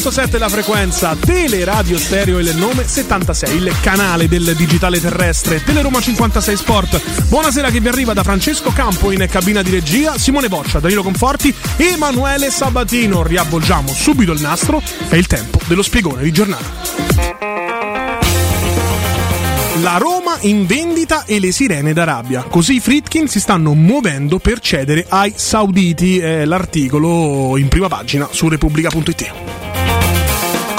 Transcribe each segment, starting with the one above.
92.7 la frequenza, Teleradio Stereo il nome 76, il canale del digitale terrestre, Teleroma 56 Sport. Buonasera che vi arriva da Francesco Campo in cabina di regia, Simone Boccia, Danilo Conforti, Emanuele Sabatino. Riavvolgiamo subito il nastro, è il tempo dello spiegone di giornata. La Roma in vendita e le sirene d'Arabia. Così i Fritkin si stanno muovendo per cedere ai sauditi. È l'articolo in prima pagina su Repubblica.it.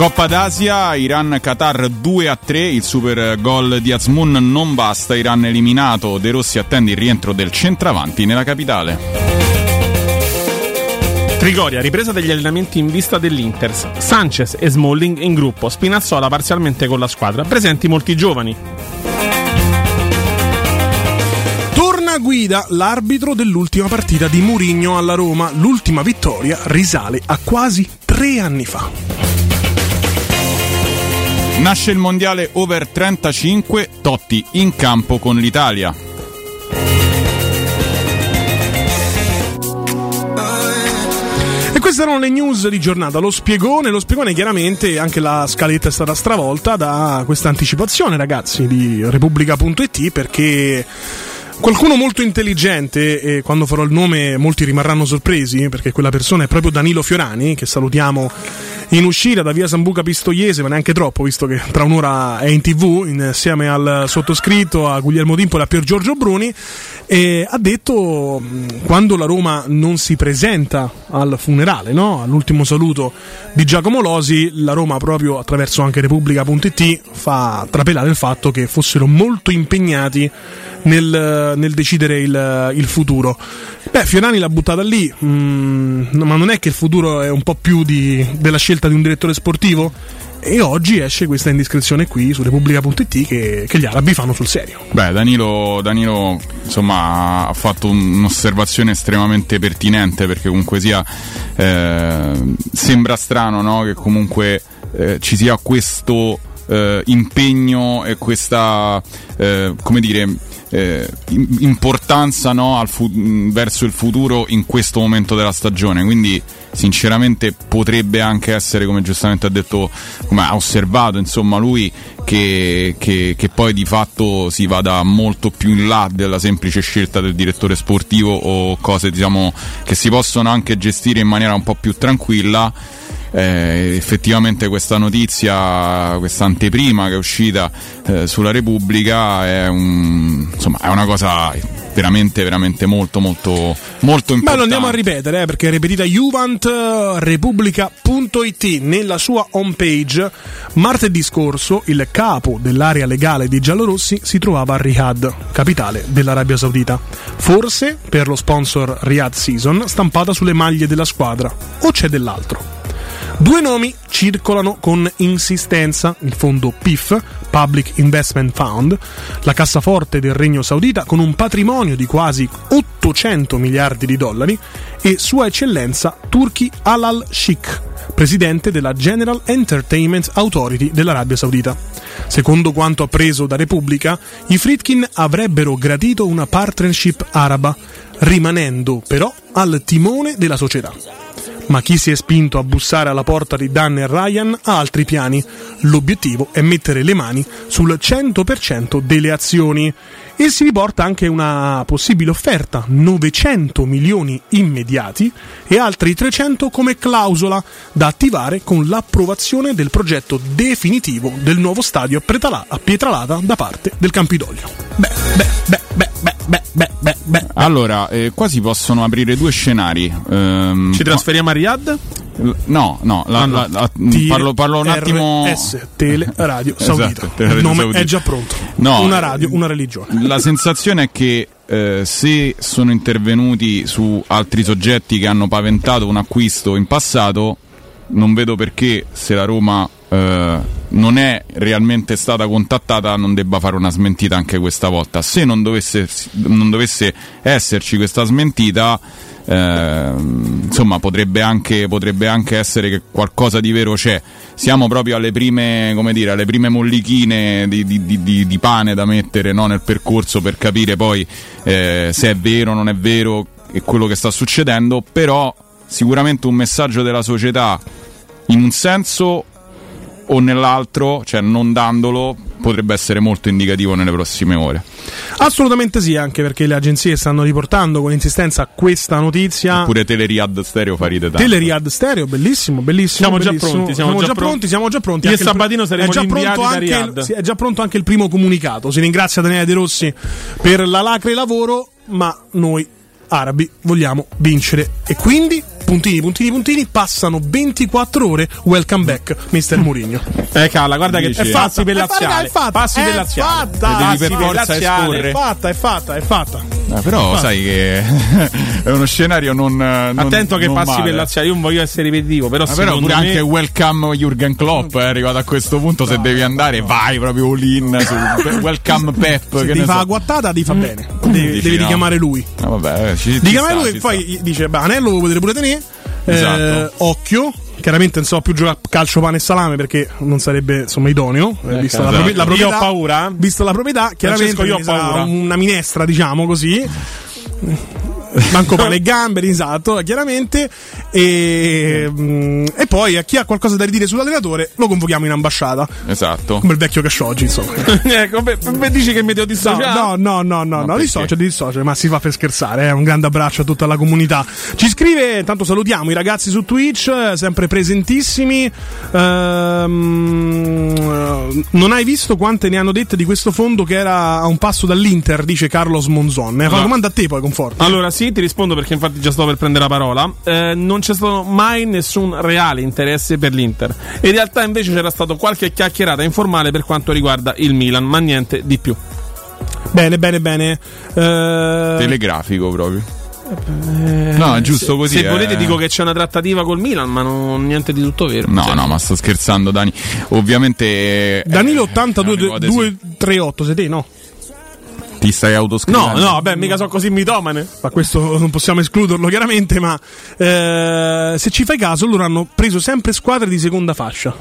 Coppa d'Asia, Iran-Qatar 2 a 3, il super gol di Azmoun non basta, Iran eliminato, De Rossi attende il rientro del centravanti nella capitale. Trigoria, ripresa degli allenamenti in vista dell'Inter. Sanchez e Smalling in gruppo, Spinazzola parzialmente con la squadra, presenti molti giovani. Torna a guida l'arbitro dell'ultima partita di Murigno alla Roma. L'ultima vittoria risale a quasi tre anni fa. Nasce il mondiale over 35, Totti in campo con l'Italia. E queste erano le news di giornata, lo spiegone, lo spiegone chiaramente anche la scaletta è stata stravolta da questa anticipazione ragazzi di Repubblica.it perché Qualcuno molto intelligente, e quando farò il nome molti rimarranno sorpresi, perché quella persona è proprio Danilo Fiorani, che salutiamo in uscita da via Sambuca Pistoiese, ma neanche troppo, visto che tra un'ora è in tv, insieme al sottoscritto, a Guglielmo Dimpoli e a Pier Giorgio Bruni, e ha detto quando la Roma non si presenta al funerale, no? all'ultimo saluto di Giacomo Losi, la Roma proprio attraverso anche Repubblica.it fa trapelare il fatto che fossero molto impegnati nel, nel decidere il, il, futuro. Beh, Fiorani l'ha buttata lì, mm, ma non è che il futuro è un po' più di, della scelta di un direttore sportivo? E oggi esce questa indiscrezione qui su Repubblica.it che, che, gli arabi fanno sul serio. Beh, Danilo, Danilo insomma, ha fatto un'osservazione estremamente pertinente perché comunque sia eh, sembra strano no? che comunque eh, ci sia questo eh, impegno e questa eh, come dire eh, importanza no, fu- verso il futuro in questo momento della stagione. Quindi, sinceramente, potrebbe anche essere, come giustamente ha detto, come ha osservato, insomma, lui che, che, che, poi di fatto si vada molto più in là della semplice scelta del direttore sportivo o cose diciamo che si possono anche gestire in maniera un po' più tranquilla eh, effettivamente questa notizia, questa anteprima che è uscita eh, sulla Repubblica è, un, insomma, è una cosa veramente, veramente molto, molto, molto importante. Beh, lo andiamo a ripetere, eh, perché è ripetita Juvent Repubblica.it nella sua homepage. Martedì scorso il capo dell'area legale di Giallorossi si trovava a Riyadh, capitale dell'Arabia Saudita. Forse per lo sponsor Riyadh Season stampata sulle maglie della squadra, o c'è dell'altro? Due nomi circolano con insistenza, il fondo PIF, Public Investment Fund, la cassaforte del Regno Saudita con un patrimonio di quasi 800 miliardi di dollari e Sua Eccellenza Turki Alal Sheikh, presidente della General Entertainment Authority dell'Arabia Saudita. Secondo quanto appreso da Repubblica, i Fritkin avrebbero gradito una partnership araba, rimanendo però al timone della società. Ma chi si è spinto a bussare alla porta di Dan e Ryan ha altri piani. L'obiettivo è mettere le mani sul 100% delle azioni e si riporta anche una possibile offerta, 900 milioni immediati e altri 300 come clausola da attivare con l'approvazione del progetto definitivo del nuovo stadio a Pietralata da parte del Campidoglio. Beh, beh, beh, beh, beh. Beh, beh, beh, beh, Allora, eh, qua si possono aprire due scenari. Ehm, Ci trasferiamo a Riyadh? No, no, la, ah. La, la, parlo, parlo, un attimo. S, Tele Radio Saudita. Esatto, Il nome Saudita. è già pronto. No, una radio, una religione. La sensazione è che eh, se sono intervenuti su altri soggetti che hanno paventato un acquisto in passato, non vedo perché se la Roma eh, non è realmente stata contattata non debba fare una smentita anche questa volta. Se non dovesse, non dovesse esserci questa smentita eh, insomma potrebbe anche, potrebbe anche, essere che qualcosa di vero c'è. Siamo proprio alle prime, come dire, alle prime mollichine di, di, di, di pane da mettere no, nel percorso per capire poi eh, se è vero o non è vero e quello che sta succedendo, però sicuramente un messaggio della società in un senso o nell'altro, cioè non dandolo, potrebbe essere molto indicativo nelle prossime ore. Assolutamente sì, anche perché le agenzie stanno riportando con insistenza questa notizia. Pure Teleriad Stereo fa ride tanto. Teleriad Stereo, bellissimo, bellissimo. Siamo già bellissimo. pronti, siamo già pronti, siamo già pronti. Io e Sabatino il- saremo è già pronto da anche il, sì, è già pronto anche il primo comunicato. Si ringrazia Daniele De Rossi per la lacre lavoro, ma noi arabi vogliamo vincere e quindi puntini, puntini, puntini, passano 24 ore. Welcome back, Mr. Mourinho. Eh, calla, guarda che Dici? è passi per È fatta, laziale. è fatta, Passi è per laziale. fatta. Passi per forza esporre. È fatta, è fatta, è fatta. Eh, però sai che è uno scenario non. non Attento che non passi male. per laziale. Io non voglio essere ripetitivo, però, Ma però secondo pure me... anche welcome Jurgen Klopp è arrivato a questo punto se devi andare vai proprio all in su welcome Pep Se che ti ne fa so. la guattata, ti fa bene. Devi, Dici devi no. richiamare lui. Ah, vabbè, eh, ci, ci Richiamare sta, lui ci e poi dice: Beh, Anello lo potete pure tenere. Eh, Esatto. occhio. Chiaramente non so più giocare a calcio, pane e salame perché non sarebbe insomma idoneo. eh, vista la, esatto. proprietà- la proprietà. Io ho paura. Vista la proprietà, chiaramente Francesco, io ho paura. una minestra, diciamo così. Manco pane e gambe, esatto, chiaramente. E, mm, e poi a chi ha qualcosa da ridire sull'allenatore lo convochiamo in ambasciata. Esatto. Come il vecchio Khashoggi, insomma. ecco, beh, beh, dici che mi devo No, dissociare? no, no, no, no, no, perché? dissocia, dissocia, ma si fa per scherzare. eh. Un grande abbraccio a tutta la comunità. Ci scrive, tanto salutiamo i ragazzi su Twitch, eh, sempre presentissimi. Ehm, non hai visto quante ne hanno dette di questo fondo che era a un passo dall'Inter, dice Carlos Monzon. Fa una No. domanda a te poi, conforto. Allora sì, ti rispondo perché infatti già sto per prendere la parola. Eh, non c'è stato mai nessun reale interesse per l'Inter. In realtà invece c'era stato qualche chiacchierata informale per quanto riguarda il Milan, ma niente di più. Bene, bene, bene. Eh, Telegrafico proprio. no, è giusto così. Se eh. volete dico che c'è una trattativa col Milan, ma non, niente di tutto vero. No, Cioè, no, ma sto scherzando, Dani. Ovviamente. eh, Danilo è un'ipotesi. 82238, sei te, no? Ti stai No, autoscrivendo? no, vabbè, mica sono così mitomane. ma questo non possiamo escluderlo chiaramente, ma eh, se ci fai caso loro hanno preso sempre squadre di seconda fascia.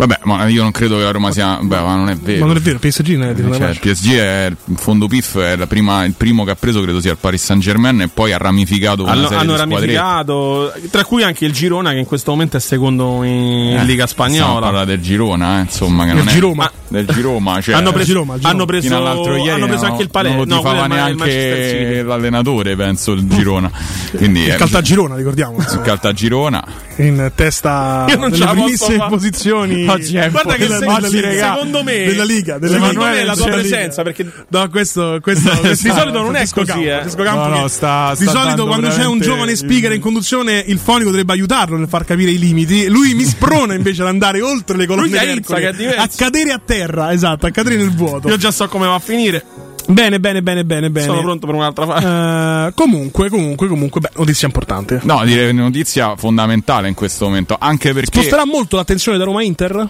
Vabbè, ma io non credo che la Roma sia. Beh, ma non è vero. Ma non è vero, PSG non è di Cioè. PSG è il fondo PIF, è la prima- il primo che ha preso, credo sia il Paris Saint Germain, e poi ha ramificato una Hanno, serie hanno ramificato, tra cui anche il Girona, che in questo momento è secondo in Eh, Liga Spagnola. parlando del Girona, eh, insomma, che Del non è Giroma. del Giroma, cioè, hanno, preso, Giroma, Giroma. hanno preso, ieri hanno preso no, anche il Palermo. non lo no, tifava Manchester neanche l'allenatore, penso, il Girona. Quindi Il è Caltagirona, ricordiamo. il Caltagirona. in testa Io non ce delle la posso primissime posizioni. Oggi è Guarda che se- oggi, secondo me, della Liga, della secondo Liga. me la tua Liga. presenza, perché No, questo, questo, questo Di solito non è così, eh. Campo No, no, sta- di sta solito quando c'è un giovane speaker in conduzione, il fonico dovrebbe aiutarlo nel far capire i limiti. Lui mi sprona invece ad andare oltre le colonne Lui diverso. a cadere a terra, esatto, a cadere nel vuoto. io già so come va a finire. Bene, bene, bene, bene, bene. Sono pronto per un'altra fase. Eh, comunque, comunque, comunque, beh, notizia importante. No, direi una notizia fondamentale in questo momento, anche perché Sposterà molto l'attenzione da Roma-Inter?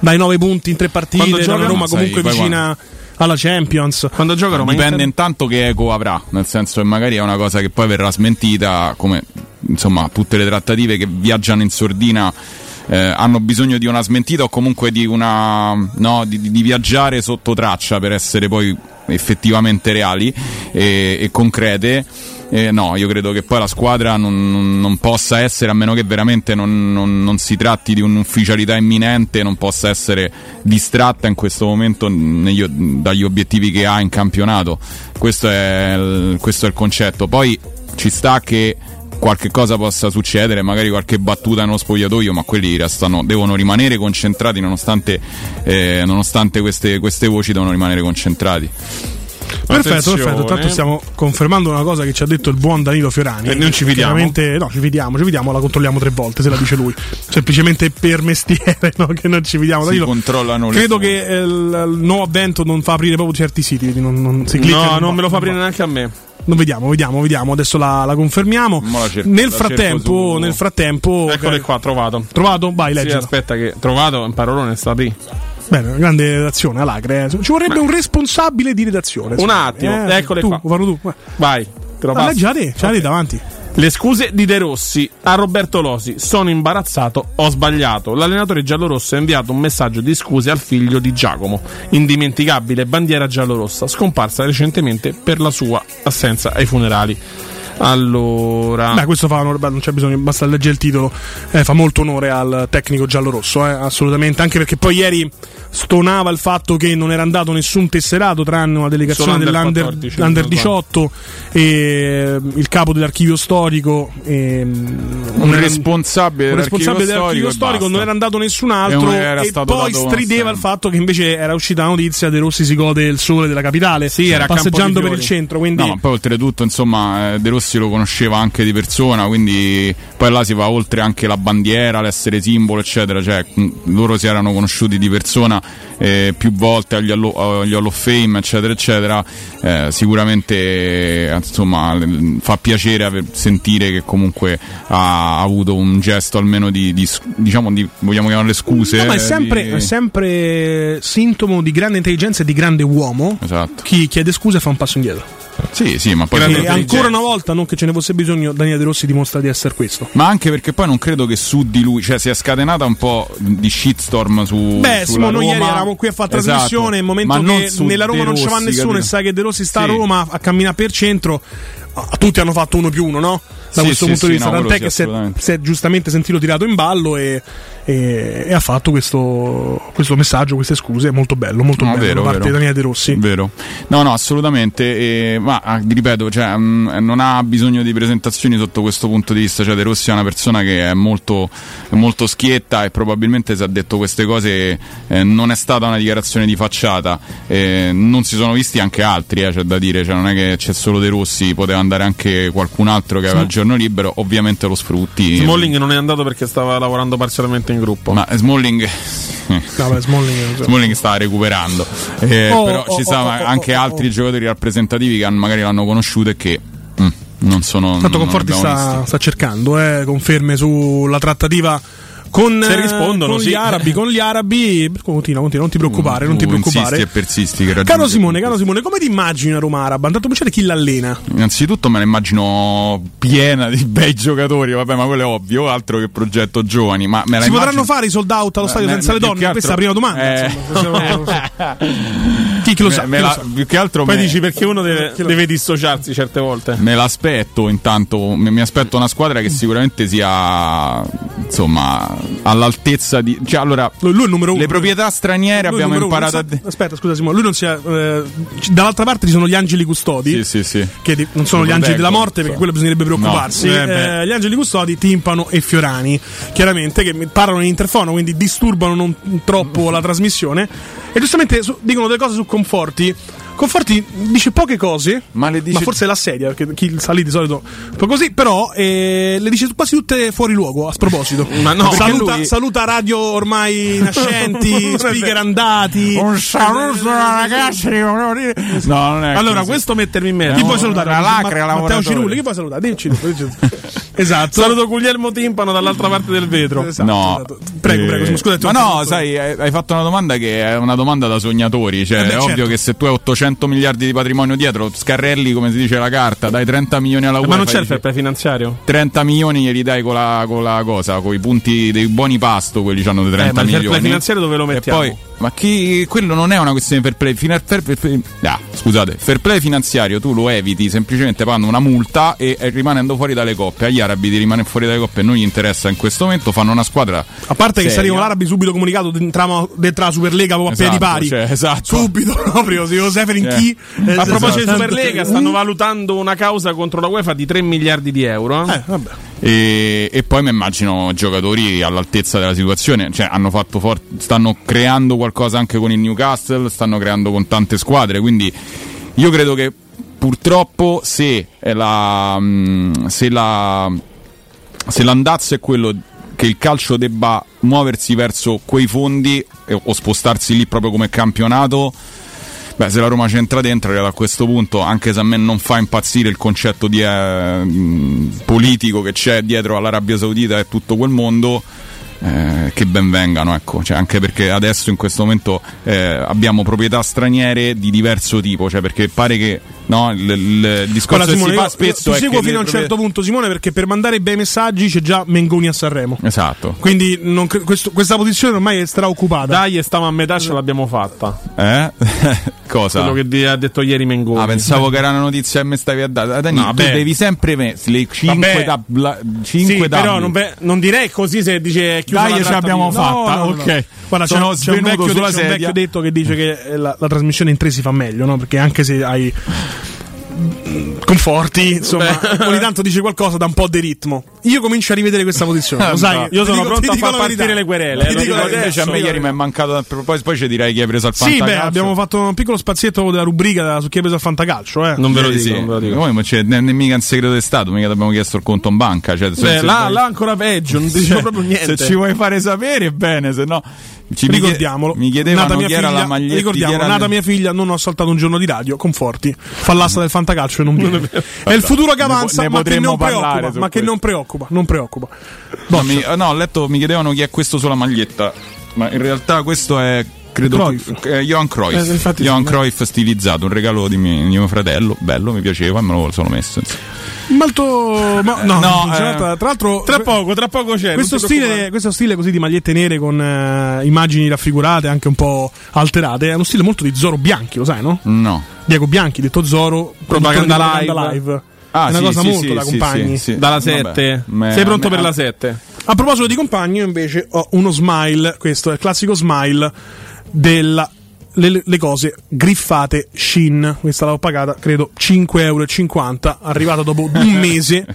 Dai 9 punti in tre partite, Quando gioca- Roma sai, comunque poi vicina alla Champions. Quando gioca Roma dipende Inter- intanto che eco avrà, nel senso che magari è una cosa che poi verrà smentita, come insomma tutte le trattative che viaggiano in sordina eh, hanno bisogno di una smentita o comunque di una no, di- di viaggiare sotto traccia per essere poi effettivamente reali e, e concrete. Eh, no, io credo che poi la squadra non, non- possa essere, a meno che veramente non, non- non si tratti di un'ufficialità imminente, non possa essere distratta in questo momento negli- dagli obiettivi che ha in campionato. Questo è, il, questo è il concetto. Poi ci sta che qualche cosa possa succedere, magari qualche battuta nello spogliatoio, ma quelli restano, devono rimanere concentrati nonostante, eh, nonostante queste, queste voci devono rimanere concentrati. Perfetto, Attenzione. perfetto. Tanto stiamo confermando una cosa che ci ha detto il buon Danilo Fiorani. E non ci fidiamo? No, ci fidiamo, ci fidiamo, la controlliamo tre volte se la dice lui. Semplicemente per mestiere, no, che non ci fidiamo. Si Danilo, controllano le credo fonti. che eh, il, il nuovo avvento non fa aprire proprio certi siti. Non, non si clicca. No, va, non me lo fa va. aprire neanche a me. Non vediamo, vediamo, vediamo. Adesso la, la confermiamo. Mo la cerco- nel la frattempo, nel frattempo. Eccole qua, trovato. Trovato? Vai, Sì, leggilo. aspetta che trovato un parolone sta lì. Bene, una grande redazione, Alacre. eh. Ci vorrebbe un responsabile di redazione. Un attimo, Eh, eccole tu, qua. Tu. Vai, te lo Ah, passo. leggi a te, ce l'hai davanti. Le scuse di De Rossi a Roberto Losi. Sono imbarazzato, ho sbagliato. L'allenatore giallorosso ha inviato un messaggio di scuse al figlio di Giacomo. Indimenticabile bandiera giallorossa, scomparsa recentemente per la sua assenza ai funerali. Allora, Beh, questo fa onore, non c'è bisogno, basta leggere il titolo. Eh, fa molto onore al tecnico giallorosso, eh, assolutamente. Anche perché poi ieri stonava il fatto che non era andato nessun tesserato tranne una delegazione Solo under dell'Under 14, under non sbaglio. 18 e eh, il capo dell'archivio storico. E, mm, un era- responsabile, un responsabile dell'archivio e storico non era andato nessun E altro e stato poi strideva il fatto che invece era uscita la notizia De Rossi si gode il sole della capitale Sì, era passeggiando per il centro quindi No, poi oltretutto, insomma, eh, De Rossi lo conosceva anche di persona, quindi poi là si va oltre anche la bandiera, l'essere simbolo, eccetera. Cioè, mh, loro si erano conosciuti di persona eh, più volte agli Hall, agli Hall of Fame, eccetera, eccetera. Eh, sicuramente, insomma, fa piacere sentire che comunque ha avuto un gesto almeno di, di diciamo, di, vogliamo chiamarle scuse. No, ma è eh, sempre, di- è sempre sintomo di grande intelligenza e di grande uomo Esatto. chi chiede scusa fa un passo indietro. Sì, sì, ma poi E ancora una volta, non che ce ne fosse bisogno, Daniele De Rossi dimostra di essere questo. Ma anche perché poi non credo che su di lui, cioè si è scatenata un po' di shitstorm su. Beh, Simo, noi ieri eravamo qui a fare Esatto. trasmissione. Nel momento che nella Roma non ci va nessuno capito? e sa che De Rossi sta Sì. a Roma a camminare per centro. Tutti hanno fatto uno più uno, no? Da Sì, questo sì, punto sì, di vista, no, tant'è che sì, si è, si è giustamente sentito tirato in ballo e, e- e ha fatto questo, questo messaggio, queste scuse. Molto bello, molto No, bello vero, da parte vero. di Daniele De Rossi. Vero. No, no, assolutamente. e- ma ah, ripeto, cioè, mh, non ha bisogno di presentazioni sotto questo punto di vista. Cioè, De Rossi è una persona che è molto, è molto schietta e probabilmente se ha detto queste cose eh, non è stata una dichiarazione di facciata. Eh, non si sono visti anche altri, eh, c'è da dire. Cioè, non è che c'è solo De Rossi, poteva andare anche qualcun altro che aveva il giorno libero. Ovviamente lo sfrutti. Smalling non è andato perché stava lavorando parzialmente in gruppo. Ma Smalling. No, beh, Smalling- Smalling stava recuperando, Eh, Oh, però oh, ci oh, sono oh, anche oh, oh, altri oh. giocatori rappresentativi che magari l'hanno conosciuto e che mm, non sono. Tanto Conforti sta, sta cercando eh, conferme sulla trattativa con, Se eh, rispondono, con sì. gli arabi. Con gli arabi, continua, continua, non ti preoccupare, non ti preoccupare. E persisti. Raggiungi- Caro Simone, caro Simone, come ti immagini una Roma araba? Intanto cominciare chi l'allena? Innanzitutto me la immagino piena di bei giocatori, vabbè, ma quello è ovvio, altro che progetto giovani. Ma me la Si immagino- potranno fare i sold out allo stadio me- senza le più donne? che Questa è la altro- prima domanda. Eh. insomma. chi, chi lo sa? Me- me chi lo la- sa? più che altro Poi me- dici perché uno deve, lo- deve dissociarsi certe volte. Me l'aspetto intanto, mi aspetto una squadra che sicuramente sia insomma all'altezza di. Cioè, allora, Lui, lui è il numero uno. le proprietà straniere Lui abbiamo numero uno. imparato a. Non sa- Aspetta, scusa Simone, lui non si è, eh, dall'altra parte ci sono gli angeli custodi. Sì, sì, sì. Che di- non sono Lo gli angeli della morte, perché so. quello bisognerebbe preoccuparsi. No. Eh. Eh, gli angeli custodi, Timpano e Fiorani, chiaramente, che parlano in interfono, quindi disturbano non troppo la trasmissione. E giustamente su- dicono delle cose su Conforti. Conforti dice poche cose, Ma le dice- forse è la sedia, perché chi sta lì di solito po' così, però eh, le dice quasi tutte fuori luogo, a sproposito. Ma no, saluta, lui- saluta radio ormai nascenti, speaker andati. Un saluto ragazzi, volevo dire. No, non è Allora, così. questo mettermi in Chi mezzo. vuoi salutare? la Ma- lacra, Matteo lavoratore. Cirulli, chi vuoi salutare? Dici dici. esatto. Saluto Guglielmo Timpano dall'altra parte del vetro. Esatto, No, esatto. Prego, Eh, prego, Simo, scusa, ti ho Ma no, sai, hai fatto una domanda che è una domanda da sognatori. Cioè, Eh beh, è ovvio certo. che se tu hai 800 miliardi di patrimonio dietro, scarrelli, come si dice la carta, dai 30 milioni alla UEFA. Ma non c'è il fair play finanziario? 30 milioni glieli dai con la, con la cosa, con i punti dei buoni pasto, quelli hanno dei 30 Eh, ma il fair milioni. play finanziario dove lo E mettiamo? poi, ma chi, quello non è una questione fair play. Fina- fair- fair- fair- ah, scusate, fair play finanziario tu lo eviti semplicemente pagando una multa e, e rimanendo fuori dalle coppe. Agli arabi di rimanere fuori dalle coppe non gli interessa in questo momento. Fanno una squadra. A parte che se seria. arrivano l'Arabi subito comunicato entriamo dentro la Superlega proprio a piedi Esatto, pari. cioè, esatto. Subito proprio, si Seferin Eh. chi? Eh, A proposito di esatto. Superlega, stanno valutando una causa contro la UEFA di 3 miliardi di euro. eh. Eh, vabbè. E, e poi mi immagino giocatori all'altezza della situazione, cioè hanno fatto for- stanno creando qualcosa anche con il Newcastle, stanno creando con tante squadre, quindi io credo che purtroppo se, la, mm, se, la, se l'andazzo è quello che il calcio debba muoversi verso quei fondi o spostarsi lì proprio come campionato, Beh, se la Roma c'entra dentro, a questo punto, anche se a me non fa impazzire il concetto di, eh, mh, politico che c'è dietro all'Arabia Saudita e tutto quel mondo, eh, che ben vengano, ecco. Cioè, anche perché adesso in questo momento eh, abbiamo proprietà straniere di diverso tipo, cioè perché pare che no? Il, il discorso Guarda, Simone, che si fa spesso io ti seguo fino a un certo proprie- punto, Simone, perché per mandare bei messaggi c'è già Mengoni a Sanremo. Esatto. Quindi non cre- questo- questa posizione ormai è straoccupata. Dai, e stavo a metà, ce l'abbiamo fatta. Eh? Cosa? Quello che di- ha detto ieri Mengoni. Ah, pensavo che era una notizia che mi stavi a dare. Dani, No, devi sempre mettere le 5 Vabbè. tabla, Sì, 5 però non, ve- non direi così se dice chiusa Dai, ce l'abbiamo fatta. no, no, no. ok. Guarda, c'è, Sono un- c'è un vecchio, c'è un vecchio detto che dice che eh, la, la trasmissione in tre si fa meglio, no? Perché anche se hai conforti, insomma, ogni tanto dice qualcosa da un po' di ritmo. Io comincio a rivedere questa posizione, lo sai? No. Io sono dico- pronto a far partire verità. le querele. Ti eh, dico dico. Invece a me adesso. ieri mi è mancato. Poi, poi ci direi chi hai preso al Sì, fantacalcio. beh, abbiamo fatto un piccolo spazietto della rubrica su chi ha preso il fantacalcio, eh. Non ve lo dico, sì. non ve lo dico. Poi non c'è mica un segreto di Stato, mica abbiamo chiesto il conto in banca. Cioè, se- Beh, se là, là ancora peggio, non dicevo proprio niente. Se ci vuoi fare sapere, bene, se no. ci- Ricordiamolo, Mi chiedevano nata mia chi era figlia, la maglietta. ricordiamo, era nata mia figlia, non ho saltato un giorno di radio, conforti. Fa l'asta del fantacalcio e non viene. È il futuro che Ne avanza, ne ma che non preoccupa, ma che non preoccupa, non preoccupa. No, mi, no, ho letto, mi chiedevano chi è questo sulla maglietta. Ma in realtà questo è. Credo Cruyff. eh, Johan Cruyff. Eh, infatti Johan sì, Cruyff stilizzato, un regalo di mio, di mio fratello. Bello, mi piaceva me lo sono messo. Molto. ma- no, no, c'è eh, tra, l'altro. Tra poco, tra poco c'è. Questo stile, questo stile così di magliette nere con eh, immagini raffigurate, anche un po' alterate, è uno stile molto di Zoro Bianchi, lo sai, no? No. Diego Bianchi, detto Zoro, Propaganda live. live. Ah, è una sì, cosa sì, molto sì, da sì, compagni. sì, sì. Dalla Vabbè, 7. me- Sei pronto me- per la 7? A proposito di compagni, io invece ho uno smile, questo è il classico smile della le, le cose griffate Shin. Questa l'ho pagata, credo, 5,50 euro, arrivata dopo un mese.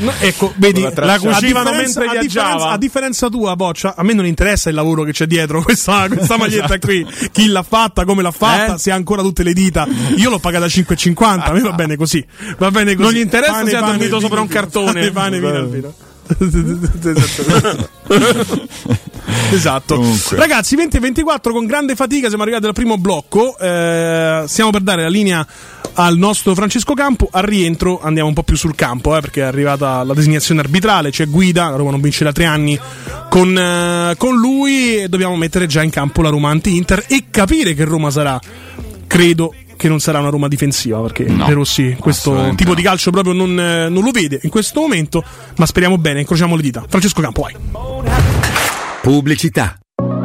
No, ecco, vedi, La traccia- a cucivano mentre a differenza, a differenza tua, Boccia, a me non interessa il lavoro che c'è dietro questa, questa maglietta qui. Chi l'ha fatta, come l'ha fatta, Eh? se ha ancora tutte le dita. Io l'ho pagata 5,50, a me va bene così. Va bene così. Non gli interessa Pane, se ha pane, dormito vino, sopra un vino. cartone. Pane, pane, vino, vino. esatto. Comunque. Ragazzi, 20 e 24 con grande fatica siamo arrivati al primo blocco. Eh, stiamo per dare la linea al nostro Francesco Campo. Al rientro andiamo un po' più sul campo, eh, perché è arrivata la designazione arbitrale. C'è guida. La Roma non vince da tre anni con, eh, con lui. E dobbiamo mettere già in campo la Roma anti-Inter e capire che Roma sarà. Credo che non sarà una Roma difensiva perché No, De Rossi questo tipo no. di calcio proprio non, eh, non lo vede in questo momento. Ma speriamo bene, incrociamo le dita. Francesco Campo, vai. Pubblicità.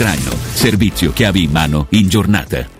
traino. Servizio chiavi in mano in giornata.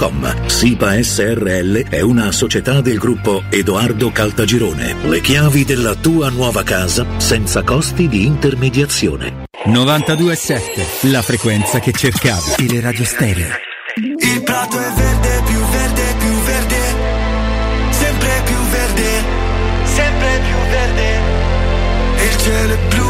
www.keicalt.com. SIPA SRL è una società del gruppo Edoardo Caltagirone. Le chiavi della tua nuova casa senza costi di intermediazione. 92.7, la frequenza che cercavi. Teleradio Stereo. Il prato è verde, più verde, più verde, sempre più verde, sempre più verde. E il cielo è blu,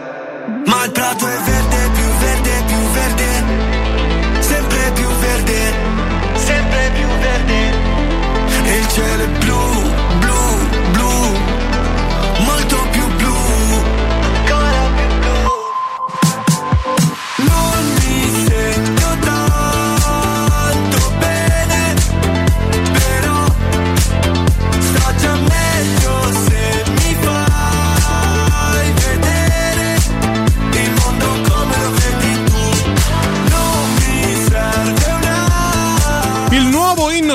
Ma il prato è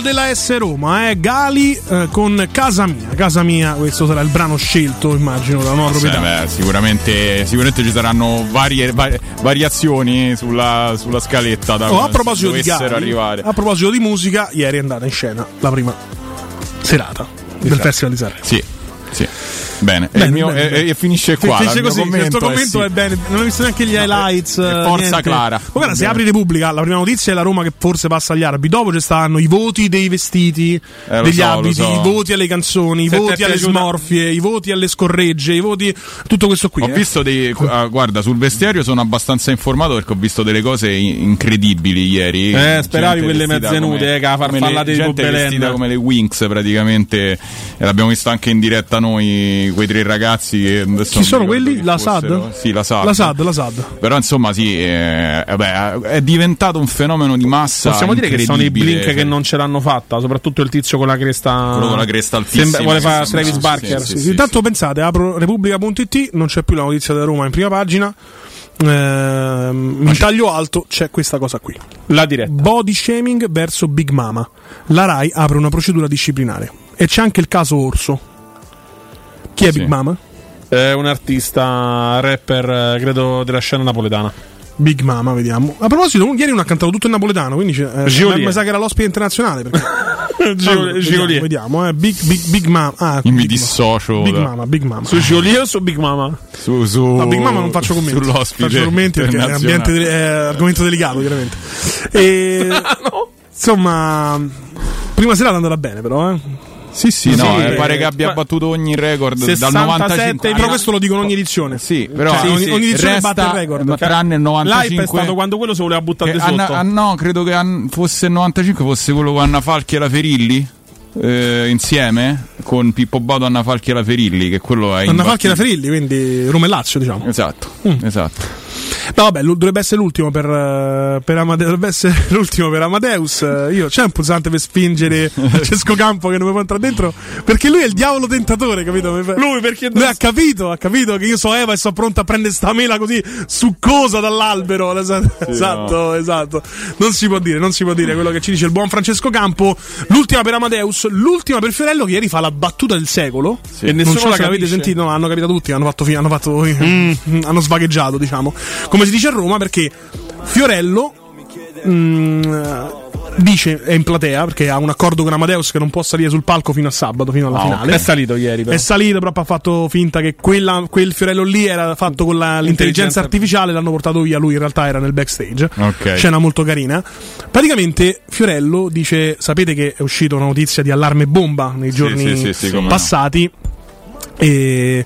della S Roma è Gali eh, con Casa Mia. Casa Mia, questo sarà il brano scelto, immagino, da nuova Sì, proprietà. beh, sicuramente, sicuramente ci saranno varie, varie- variazioni sulla, sulla scaletta da Oh, a proposito di Gali, arrivare. a proposito di musica, ieri è andata in scena la prima serata del Festival di Sanremo. Sì, sì. Bene, e Bene, il mio- bene, e- bene. e finisce qua. Finisce il così, il commento tuo è commento sì. è bene. Non ho visto neanche gli highlights. eh, forza niente. Clara. Ma guarda, se apri Repubblica, la prima notizia è la Roma che forse passa agli arabi. Dopo ci stanno i voti dei vestiti, Eh, degli so, abiti, so. i voti alle canzoni, i Se ti voti è alle piaciuta- smorfie, i voti alle scorregge, i voti. Tutto questo qui. Ho eh. visto dei. ah, guarda, sul vestiario sono abbastanza informato perché ho visto delle cose in- incredibili ieri. Eh, speravi quelle mezze nude, eh, che la farfalla gente vestita come le Winx praticamente. E l'abbiamo visto anche in diretta noi, quei tre ragazzi. Che Chi sono quelli? La. SAD? Sì, la SAD. La SAD, la SAD. Però insomma, sì, eh, vabbè, è diventato un fenomeno di massa. Possiamo dire che sono i. Blink che non ce l'hanno fatta, soprattutto il tizio con la cresta. Quello con la cresta altissima. Sembra- vuole fare Travis sì, Barker. sì, Sì, Intanto pensate, apro Repubblica.it, non c'è più la notizia della Roma in prima pagina. Ehm, in taglio alto c'è questa cosa qui. La diretta. Body shaming verso Big Mama. La RAI apre una procedura disciplinare. E c'è anche il caso Orso. Chi è Sì. Big Mama? È un artista, rapper, eh, credo della scena napoletana. Big Mama, vediamo. A proposito, ieri non ha cantato tutto in napoletano, quindi eh, Giolier. mi sa che era l'ospite internazionale. Perché... Gio- Allora, vediamo, Giolier. vediamo, eh. Big, big, big Mama. Ah, Io mi Big dissocio. Big da- Mama, Big Mama. Su Giolier o su Big Mama? Su, su, No, Big Mama non faccio commenti. Sull'ospite. Faccio commenti perché è, internazionale. ambiente, è argomento delicato, chiaramente. E, Insomma, prima serata è andata bene, però, eh. Sì, sì, Sì, no, eh, eh, pare che abbia battuto ogni record dal 67 95 Però questo lo dico in ogni edizione. Sì, però Cioè, sì, ogni, sì, ogni edizione resta- batte il record. ma tranne il L'hype 95 è stato quando quello si voleva buttare sotto. Anna- ah, no, credo che an- fosse il 95 fosse quello con Anna Falchi e la Ferilli eh, insieme con Pippo Baudo, Anna Falchi e la Ferilli che quello è Anna Falchi e la. Ferilli, quindi Roma e Lazio, diciamo. Esatto, Mm. esatto. No, vabbè, dovrebbe essere l'ultimo per, eh, per Amade- dovrebbe essere l'ultimo per Amadeus. Eh, Io c'è un pulsante per spingere Francesco Campo che non mi può entrare dentro. Perché lui è il diavolo tentatore, capito? Lui perché Lui ha capito, ha capito che io so Eva e sono pronto a prendere sta mela così succosa dall'albero. Esatto, esatto, esatto. Non si può dire, non si può dire quello che ci dice il buon Francesco Campo. L'ultima per Amadeus, l'ultima per Fiorello che ieri fa la battuta del secolo. E non nessuno la capisce. sentito, no, hanno capito tutti, hanno fatto, hanno fatto mm, hanno svagheggiato, diciamo. Come si dice a Roma, perché Fiorello mm, dice è in platea perché ha un accordo con Amadeus che non può salire sul palco fino a sabato, fino alla Ah, finale. È salito ieri, però. È salito, però ha fatto finta che quella- quel Fiorello lì era fatto con la- l'intelligenza Intelligenza artificiale, l'hanno portato via, lui in realtà era nel backstage. Ok. Scena molto carina. Praticamente Fiorello dice, sapete che è uscita una notizia di allarme bomba nei giorni sì, sì, sì, come no. passati e,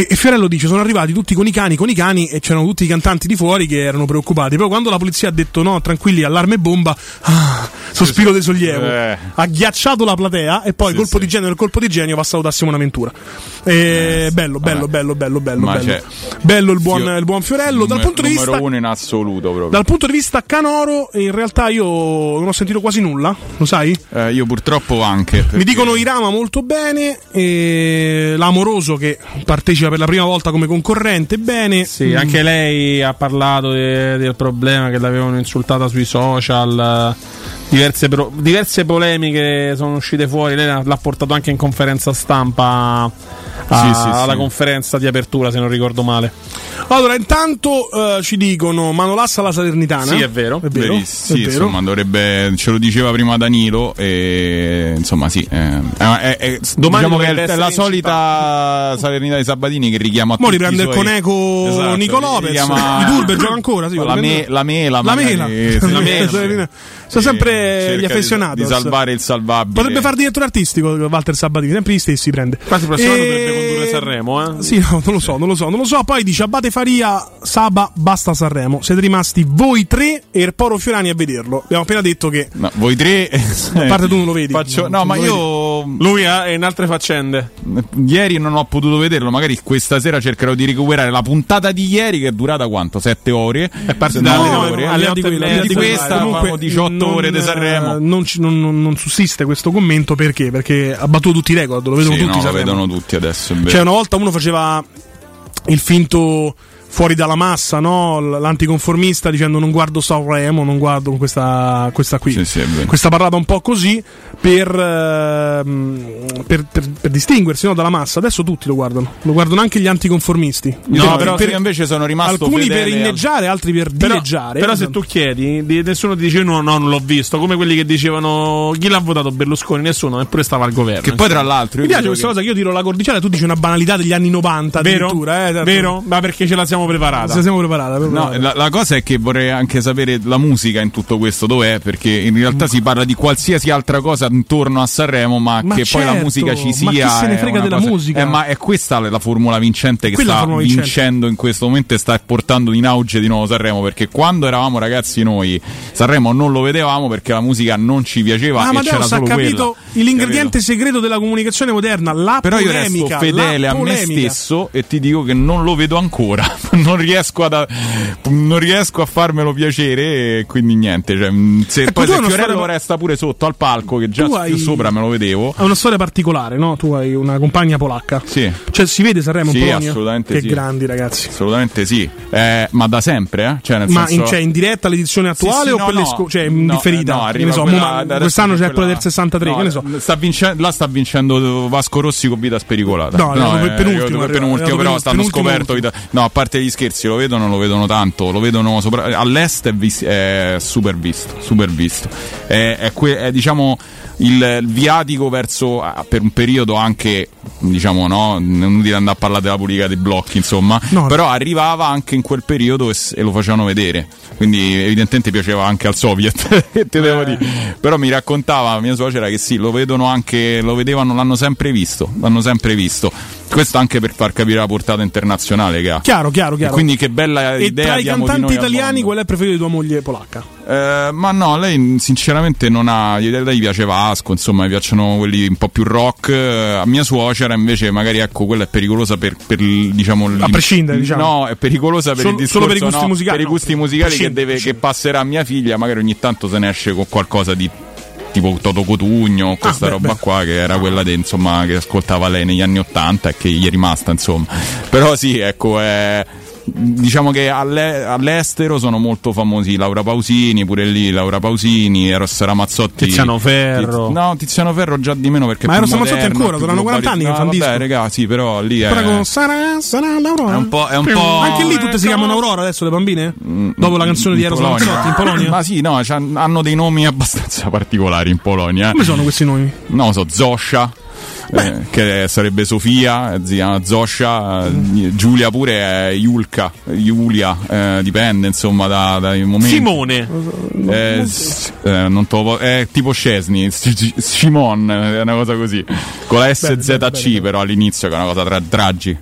e- e Fiorello dice sono arrivati tutti con i cani con i cani e c'erano tutti i cantanti di fuori che erano preoccupati però quando la polizia ha detto no tranquilli allarme bomba ah, sospiro di sollievo Eh. ha ghiacciato la platea e poi Sì, colpo sì. di genio il colpo di genio va a salutare Simona Ventura e bello bello vabbè. bello bello bello Ma bello bello il buon, il buon Fiorello dal punto di vista uno in assoluto proprio. dal punto di vista canoro in realtà io non ho sentito quasi nulla lo sai? Eh, io purtroppo anche. Mi perché- dicono Irama molto bene, e l'Amoroso che partecipa per la prima volta come concorrente bene. Sì, anche lei ha parlato de- del problema che l'avevano insultata sui social. Diverse, pro- diverse polemiche sono uscite fuori. Lei l'ha portato anche in conferenza stampa a- Sì, sì, alla sì. conferenza di apertura, se non ricordo male. Allora, intanto eh, ci dicono Manolassa alla Salernitana. Sì, è vero. È vero. Sì, è vero. insomma, dovrebbe, ce lo diceva prima Danilo, e insomma, sì. eh, è, è- Domani diciamo che è la solita Salernità di Sabatini che richiama Mo tutti riprende i il suoi- coneco Esatto, Nico Lopez. richiama- I Turbe gioca ancora. Sì, la, me, la mela, La mela. La mela. Sono sempre Cerca gli affezionati. Di, salvare il salvabile. Potrebbe fare direttore artistico Walter Sabatini, sempre gli stessi prende. Quasi il prossimo anno E- dovrebbe condurre Sanremo, eh? Sì, no, non lo so, non lo so, non lo so. Poi dice Abate Faria, Saba, basta Sanremo. Siete rimasti voi tre e il Poro Fiorani a vederlo. Abbiamo appena detto che. No, voi tre. A parte tu non lo vedi. Faccio- Non no, ma io. Lui ha- è in altre faccende. Ieri non ho potuto vederlo, magari questa sera cercherò di recuperare la puntata di ieri che è durata quanto? 7 ore? È partita alle No, ore. al Alle di là di otto e quello, mezza, di questa avevamo 18 non, ore di Sanremo. eh, Non, non- non- non sussiste questo commento perché? Perché ha battuto tutti i record, lo vedono Sì, tutti. no, lo vedono tutti adesso. È vero. Cioè, una volta uno faceva il finto fuori dalla massa, no? L'anticonformista dicendo non guardo Sanremo, non guardo questa, questa qui. Sì, sì, questa parlata un po' così per, ehm, per, per- per distinguersi no, dalla massa. Adesso tutti lo guardano, lo guardano anche gli anticonformisti. No, Per- però per- io invece sono rimasto alcuni fedele per al- inneggiare, altri per Però, dileggiare. però se tu chiedi, di- nessuno ti dice no, no, non l'ho visto. Come quelli che dicevano chi l'ha votato Berlusconi, nessuno, eppure stava al governo. Che poi tra l'altro Mi piace questa che- cosa che io tiro la cordicella e tu dici una banalità degli anni 90 vero? addirittura, eh. Vero? Ma perché ce la siamo preparata. Se siamo preparati. No, la, la cosa è che vorrei anche sapere la musica in tutto questo dov'è, perché in realtà si parla di qualsiasi altra cosa intorno a Sanremo, ma, Ma che poi la certo, musica ci ma sia. chi se ne frega della cosa- musica? Eh, ma è questa la formula vincente che Quella sta vincente. vincendo in questo momento e sta portando in auge di nuovo Sanremo, perché quando eravamo ragazzi noi Sanremo non lo vedevamo perché la musica non ci piaceva Ah, e c'era Amadeus ha solo capito quella. l'ingrediente segreto della comunicazione moderna, la Però io polemica. resto fedele a me stesso e ti dico che non lo vedo ancora. non, riesco ad, non riesco a farmelo piacere e quindi niente. Cioè, mh, se Ecco, poi se Fiorello storia- resta pure sotto al palco, che già Tu più hai- sopra me lo vedevo. Ha una storia particolare, no? Tu hai una compagna polacca. Sì. Cioè, si vede Sanremo Sì, in Polonia? assolutamente Che sì. grandi, ragazzi. Assolutamente sì, Eh, ma da sempre, eh? Cioè, nel Ma in, senso... cioè, in diretta l'edizione attuale Sì, sì, o no, quelle no. sco- cioè, in No, differita? eh, no, che arriva ne so, quella- ma quest'anno c'è quella- quella del 63, no, che ne so. sta vincendo, là sta vincendo Vasco Rossi con vita spericolata. No, no, eh, per- penultimo per arriva, penultimo, però per- stanno scoperto. No, a parte gli scherzi, lo vedono, lo vedono tanto. Lo vedono sopra- all'est è, vis- è super visto. Super visto. È, è que- è, diciamo il, viatico verso per un periodo anche diciamo no inutile andare a parlare della politica dei blocchi insomma No. però arrivava anche in quel periodo e, e lo facevano vedere quindi evidentemente piaceva anche al soviet che te devo dire però mi raccontava mia suocera che sì lo vedono anche lo vedevano l'hanno sempre visto l'hanno sempre visto questo anche per far capire la portata internazionale che ha Chiaro, chiaro, chiaro. E quindi che bella e idea tra i cantanti italiani, qual è il preferito di tua moglie polacca? Eh, ma no, lei sinceramente non ha. A lei piace Vasco, insomma, mi piacciono quelli un po' più rock. Eh, A mia suocera, invece, magari ecco, quella è pericolosa per, per diciamo. A prescindere, diciamo. No, è pericolosa per Solo- il discorso solo per i gusti no, musicali, Per i no. gusti musicali che, deve, che passerà a mia figlia, magari ogni tanto se ne esce con qualcosa di. Tipo Toto Cotugno, questa beh, roba beh. qua che era quella de- insomma, che ascoltava lei negli anni Ottanta e che gli è rimasta, insomma. Però sì, ecco, è diciamo che alle- all'estero sono molto famosi Laura Pausini, pure lì Laura Pausini, Eros Ramazzotti. Tiziano Ferro. Tiz- no, Tiziano Ferro già di meno perché Ma Eros Ramazzotti ancora, saranno 40 anni che globalizzato. fa un No, vabbè, disco. raga, sì, però lì è con sarà, sarà l'Aurora. è un po', è un po' Anche lì tutte si chiamano Aurora adesso le bambine? Dopo la canzone di Eros. Ramazzotti in Polonia? Ma sì, no, hanno dei nomi abbastanza particolari in Polonia. Come sono questi nomi? No, so, Zoscia. Eh, che sarebbe Sofia, eh, chiama Zoscia, eh, Giulia pure è Julka, Giulia, eh, dipende insomma da- dai momenti. Simone. Eh, s- eh, po- è tipo Scesni, Simon, è una cosa così. Con la SZC però all'inizio che è una cosa tra draggi.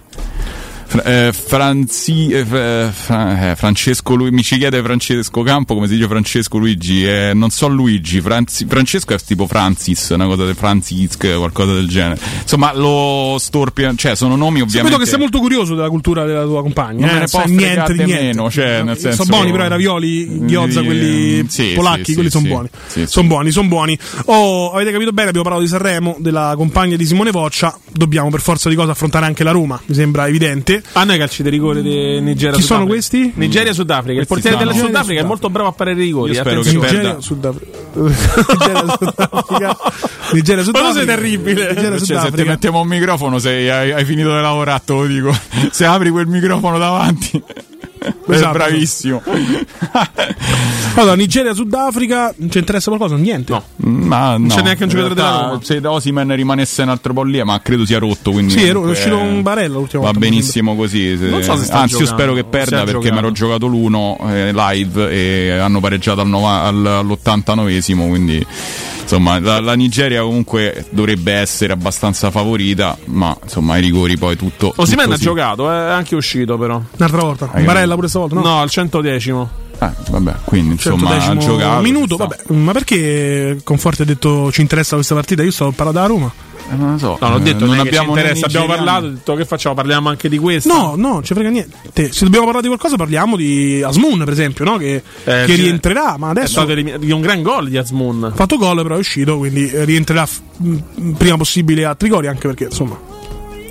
Fra- eh, Franzi- eh, Fra- eh, Francesco Lu- mi ci chiede Francesco Campo come si dice Francesco Luigi eh, non so Luigi Franzi- Francesco è tipo Francis una cosa del Francisc qualcosa del genere insomma lo storpia cioè sono nomi ovviamente vedo che sei molto curioso della cultura della tua compagna. Non eh, me ne sai può niente di niente. meno, cioè, senso- Sono buoni, però i ravioli, ghiozza, Sì, quelli sì, polacchi, sì, quelli sì, sono buoni. Sono buoni, sono buoni. Oh, avete capito bene, abbiamo parlato di Sanremo, della compagna di Simone Voccia. Dobbiamo per forza di cosa affrontare anche la Roma, mi sembra evidente. Hanno i calci di rigore di Nigeria. Chi sono questi? Nigeria Sudafrica. Il portiere stanno- del Nigeria, Sudafrica è molto bravo a parare i rigori. Io spero che perda- Nigeria, Sudafrica. Nigeria, Sudafrica. Ma sei terribile. Nigeria, Cioè, se ti mettiamo un microfono sei, hai, hai finito di lavorare te lo dico se apri quel microfono davanti Esatto. bravissimo Allora, Nigeria, Sudafrica, non ci interessa qualcosa? Niente. No. ma no c'è neanche un giocatore della Roma. se Osimen rimanesse un altro po' lì ma credo sia rotto quindi Sì, è uscito eh, un Barella l'ultima va volta. mi benissimo così se- Non so se sta anzi io spero che perda perché mi ero giocato l'uno eh, live e hanno pareggiato al nova- al- all'89esimo quindi insomma la, la Nigeria comunque dovrebbe essere abbastanza favorita ma insomma ai rigori poi tutto Osimen tutto ha sì. giocato, è anche uscito però. Un'altra volta. Hai Barella pure stavolta, no? No, al 110. Eh, vabbè, quindi insomma ha 110 giocato. minuto, ci sta. vabbè. Ma perché Conforti ha detto ci interessa questa partita? Io stavo parlando della Roma. Eh, non lo so. No, l'ho eh, detto, non non abbiamo interessa. Abbiamo parlato, ho detto che facciamo? Parliamo anche di questo. No, no, ci frega niente. Se dobbiamo parlare di qualcosa, parliamo di Asmun, per esempio, no? che, Eh, che rientrerà. Ma È adesso stato ha eliminato di un gran gol di Azmoun. fatto gol, però è uscito, quindi eh, rientrerà f- prima possibile a Trigori, anche perché insomma,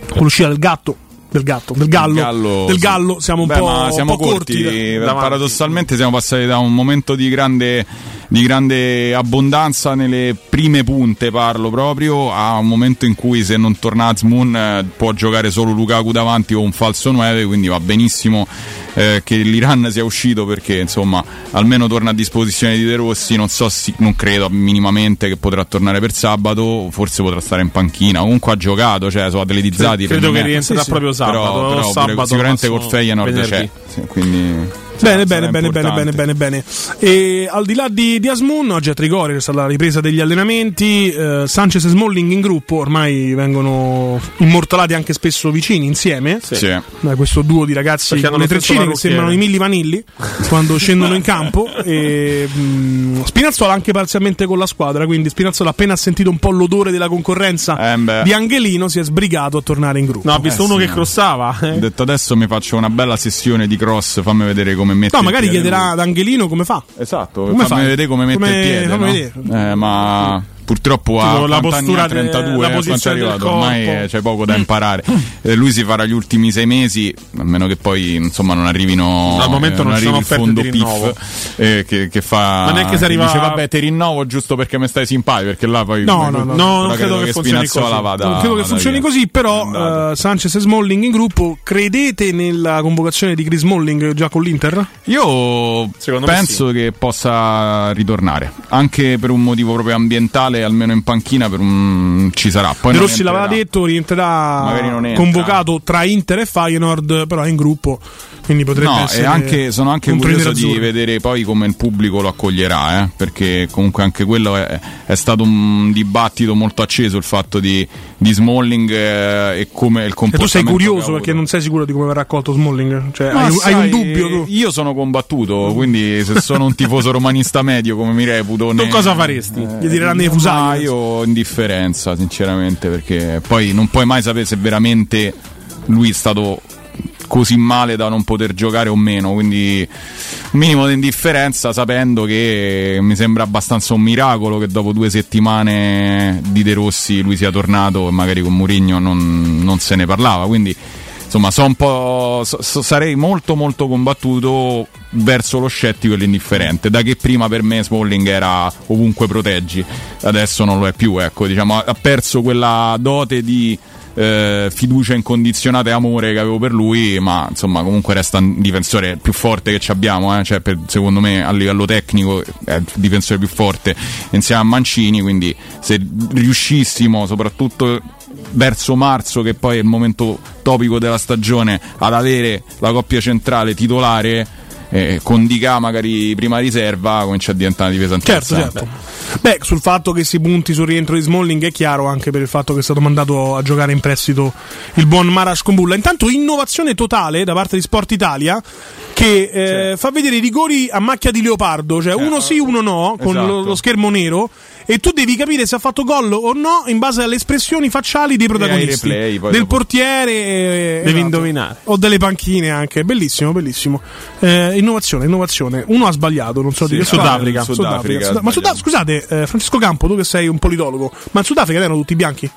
con l'uscita del gatto. Del gatto, del gallo, gallo, del gallo siamo un Beh, po', siamo un po' corti. corti. davanti. Paradossalmente siamo passati da un momento di grande, di grande abbondanza nelle prime punte, parlo proprio, a un momento in cui se non torna Azmoun eh, può giocare solo Lukaku davanti o un falso 9, quindi va benissimo eh, che l'Iran sia uscito perché insomma almeno torna a disposizione di De Rossi, non so, si- non credo minimamente che potrà tornare per sabato, forse potrà stare in panchina, comunque ha giocato, cioè sono atletizzati. Credo che rientrerà sì, proprio sabato. però, però sabato, sicuramente col Feyenoord c'è. sì, quindi Bene, sarà bene, bene, bene, bene, importante. bene, bene. E al di là di, di Asmun, oggi a Trigori c'è stata la ripresa degli allenamenti. eh, Sanchez e Smalling in gruppo ormai vengono immortalati anche spesso vicini insieme. Sì. Da questo duo di ragazzi Perché con le treccine che sembrano i Milli Vanilli quando scendono in campo. E, mh, Spinazzola anche parzialmente con la squadra. Quindi Spinazzola, appena ha sentito un po' l'odore della concorrenza Eh, di Angelino, si è sbrigato a tornare in gruppo. No, ha visto Eh, uno sì, che crossava. Ho eh. detto adesso mi faccio una bella sessione di cross, fammi vedere come mette No, magari chiederà ad Angelino come fa. Esatto, Come fammi fai? vedere come mette Come- il piede, fammi no? vedere. Eh, ma purtroppo a Tipo la postura ha? de- 32, la eh, quanto è arrivato, ormai corpo. c'è poco da imparare. Eh, lui si farà gli ultimi sei mesi, a meno che poi insomma non arrivino Al momento eh, non sono arrivi il fondo. PIF eh, che, che fa Ma neanche se arriva- dice vabbè ti rinnovo giusto perché mi stai simpatico perché là poi No, no, no. No, non credo che funzioni così. vada- non credo che funzioni via. così, però eh, Sanchez e Smalling in gruppo. Credete nella convocazione di Chris Smalling già con l'Inter? Io Secondo me penso che possa ritornare, anche per un motivo proprio ambientale mondiale, almeno in panchina, per un... ci sarà. Poi De Rossi l'aveva detto, rientrerà convocato tra Inter e Feyenoord, però è in gruppo, quindi potrebbe No, essere anche, sono anche curioso di vedere poi come il pubblico lo accoglierà, eh, perché comunque anche quello è, è stato un dibattito molto acceso il fatto di, di Smalling eh, e come il E tu comportamento. sei curioso perché non sei sicuro di come verrà accolto Smalling? Cioè, hai, un- hai sai, un dubbio tu? Io sono combattuto, quindi se sono un tifoso romanista medio come mi reputo... Tu ne- cosa faresti? Gli tireranno i Ma fusagli. io indifferenza, sinceramente, perché poi non puoi mai sapere se veramente lui è stato così male da non poter giocare o meno, quindi un minimo di indifferenza sapendo che mi sembra abbastanza un miracolo che dopo due settimane di De Rossi lui sia tornato e magari con Mourinho non, non se ne parlava, quindi insomma so- sarei molto molto combattuto verso lo scettico e l'indifferente. Da che prima per me Smalling era ovunque proteggi adesso non lo è più ecco diciamo ha perso quella dote di eh, fiducia incondizionata e amore che avevo per lui ma insomma comunque resta un difensore più forte che abbiamo eh? cioè, per- secondo me a livello tecnico è il difensore più forte insieme a Mancini quindi se riuscissimo soprattutto verso marzo, che poi è il momento topico della stagione, ad avere la coppia centrale titolare. Eh, con Dica magari prima riserva comincia a diventare una difesa Certo, certo. Beh, sul fatto che si punti sul rientro di Smalling è chiaro anche per il fatto che è stato mandato a giocare in prestito il buon Maras Combulla. Intanto innovazione totale da parte di Sport Italia che eh, fa vedere i rigori a macchia di leopardo, cioè uno sì, uno no, con esatto. lo, lo schermo nero e tu devi capire se ha fatto gol o no in base alle espressioni facciali dei protagonisti, replay, del dopo. portiere eh, Devi indovinare. o delle panchine anche, bellissimo, bellissimo. Eh, innovazione, innovazione. Uno ha sbagliato, non so di Sì, che Sudafrica. Sudafrica Ma Sud- sbagliato. scusate, eh, Francesco Campo, tu che sei un politologo, ma in Sudafrica erano tutti bianchi?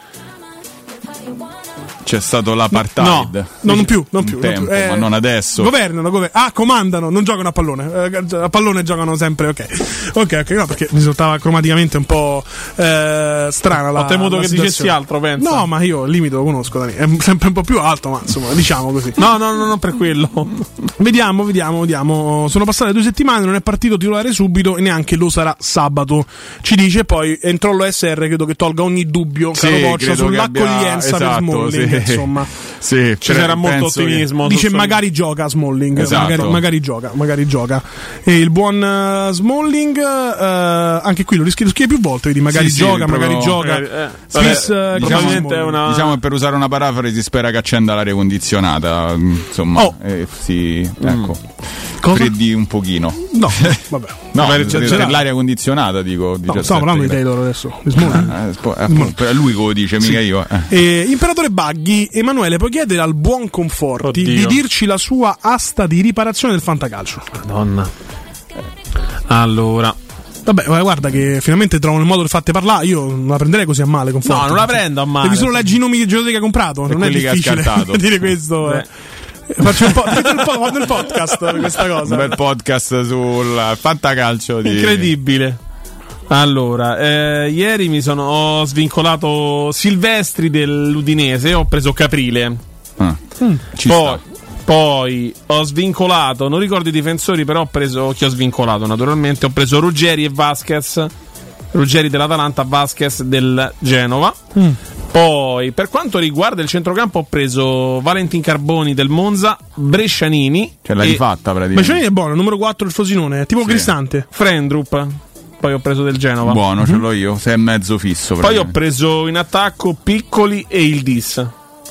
C'è stato l'apartheid. No, no, non più, non più. non tempo, più. Eh, ma non adesso. Governano, gover- ah, comandano, non giocano a pallone. Eh, a pallone giocano sempre, ok. Ok, ok, no, perché mi risultava cromaticamente un po' eh, strana la Ho temuto la che situazione. dicessi altro, pensa. No, ma io il limite lo conosco, Dani. È sempre un po' più alto, ma insomma, diciamo così. No, no, no, non per quello. Vediamo, vediamo, vediamo. Sono passate due settimane, non è partito titolare subito e neanche lo sarà sabato. Ci dice poi entrò l'OSR, credo che tolga ogni dubbio, Sì, caro Boccia, sull'accoglienza abbia- per esatto, Smalling, sì. insomma. Sì, Ci sarà molto penso che- ottimismo. Dice magari gioca Smalling, Esatto. magari, magari gioca, magari gioca. E il buon eh, Smalling, eh, anche qui lo rischi lo scrive più volte, vedi, magari Sì, sì, gioca, proprio- magari gioca. Eh, eh, Swiss, vabbè, eh, diciamo- una. Diciamo che per usare una parafrasi spera che accenda l'aria condizionata. Insomma, Oh. eh, sì, ecco. Cosa? Freddi un pochino. No, vabbè. No, Vabbè, per, c'è- per c'è la- l'aria condizionata dico. No, 17 stiamo parlando di. Taylor adesso, di Smalling. Eh, eh, è lui che lo dice, mica io. eh. Eh, Imperatore Baghi, Emanuele, puoi chiedere al buon Conforti Oddio. di dirci la sua asta di riparazione del fantacalcio? Madonna. Allora. Vabbè, guarda che finalmente trovano il modo di farti parlare. Io non la prenderei così a male. Conforti. No, non la prendo a male. Devi solo leggere i nomi dei giocatori che hai comprato. non è ha difficile dire questo. eh. Faccio un po', faccio un po' il podcast questa Un cosa. bel podcast sul fantacalcio di... Incredibile. Allora, eh, ieri mi sono ho svincolato Silvestri dell'Udinese, ho preso Caprile. Ah, ci Poi, poi ho svincolato, non ricordo i difensori, però ho preso chi ho svincolato naturalmente. Ho preso Ruggeri e Vasquez. Ruggeri dell'Atalanta, Vasquez del Genova. Mm. Poi, per quanto riguarda il centrocampo, ho preso Valentin Carboni del Monza, Brescianini Cioè l'hai e rifatta praticamente. Giannini è buono, numero 4 il Frosinone, è tipo Cristante. Frendrup. Poi ho preso del Genova. Buono, ce l'ho io. Sei e mezzo fisso. Poi ho preso in attacco Piccoli e il Dis.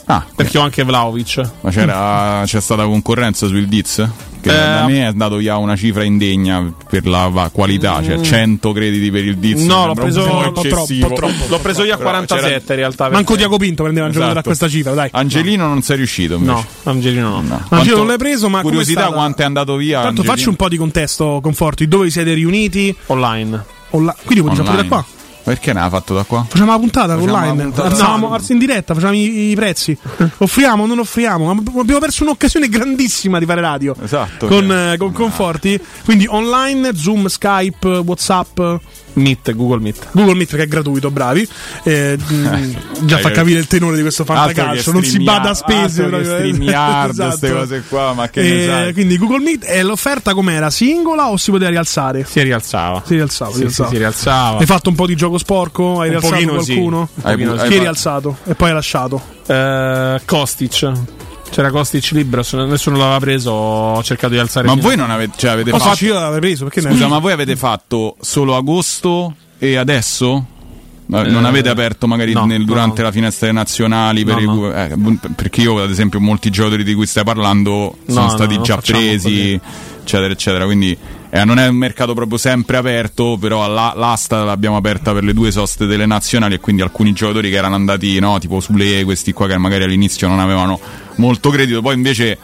Ah, Perché ho anche Vlaovic. ma c'era, c'è stata concorrenza sul Diz? Che Eh, da me è andato via una cifra indegna per la va- qualità, cioè 100 crediti per il Diz. Mm. No, l'ho preso troppo, eccessivo. un po' troppo. L'ho preso io a Però 47 c'era- in realtà. Manco perché- Diaco Pinto prendeva un giocatore a Esatto. questa cifra, dai. Angelino non sei riuscito invece. No, Angelino no. No. Angelo non l'hai preso, ma curiosità quanto è andato via. Tanto Angelino? facci un po' di contesto, Conforti. Dove vi siete riuniti? Online. Olla- Quindi vuoi pure da Online. qua? Perché ne ha fatto da qua? Facciamo la puntata Facciamo online, puntata in diretta, facciamo i, i prezzi. offriamo, non offriamo. Abbiamo perso un'occasione grandissima di fare radio Esatto. con, cioè. eh, con Conforti. Quindi online, Zoom, Skype, Whatsapp. Meet, Google Meet. Google Meet che è gratuito, bravi. Eh, mh, già fa Eh, capire il tenore di questo fantacalcio. Non si bada a spese. proprio. StreamYard, Esatto. queste cose qua, ma che ne Eh, sai? Quindi Google Meet e l'offerta com'era? Singola o si poteva rialzare? Si rialzava. Si rialzava. Si rialzava. sì, si rialzava. Hai fatto un po' di gioco sporco? Hai Un rialzato qualcuno? Un pochino Hai- sì. hai Chi hai rialzato? E poi hai lasciato. Eh, Kostic. C'era Kostic libero, nessuno l'aveva preso, ho cercato di alzare Ma voi non avete, cioè avete fatto. fatto io l'avrei preso perché ne- Scusa, ma voi avete fatto solo agosto e adesso? No, Non Eh, avete aperto magari no, nel- durante no. la finestra dei nazionali? Per No, eh, perché io, ad esempio, molti giocatori di cui stai parlando sono no, stati già presi, eccetera, eccetera. Quindi eh, non è un mercato proprio sempre aperto, però la- l'asta l'abbiamo aperta per le due soste delle nazionali e quindi alcuni giocatori che erano andati, no, tipo Sule, questi qua che magari all'inizio non avevano molto credito, poi invece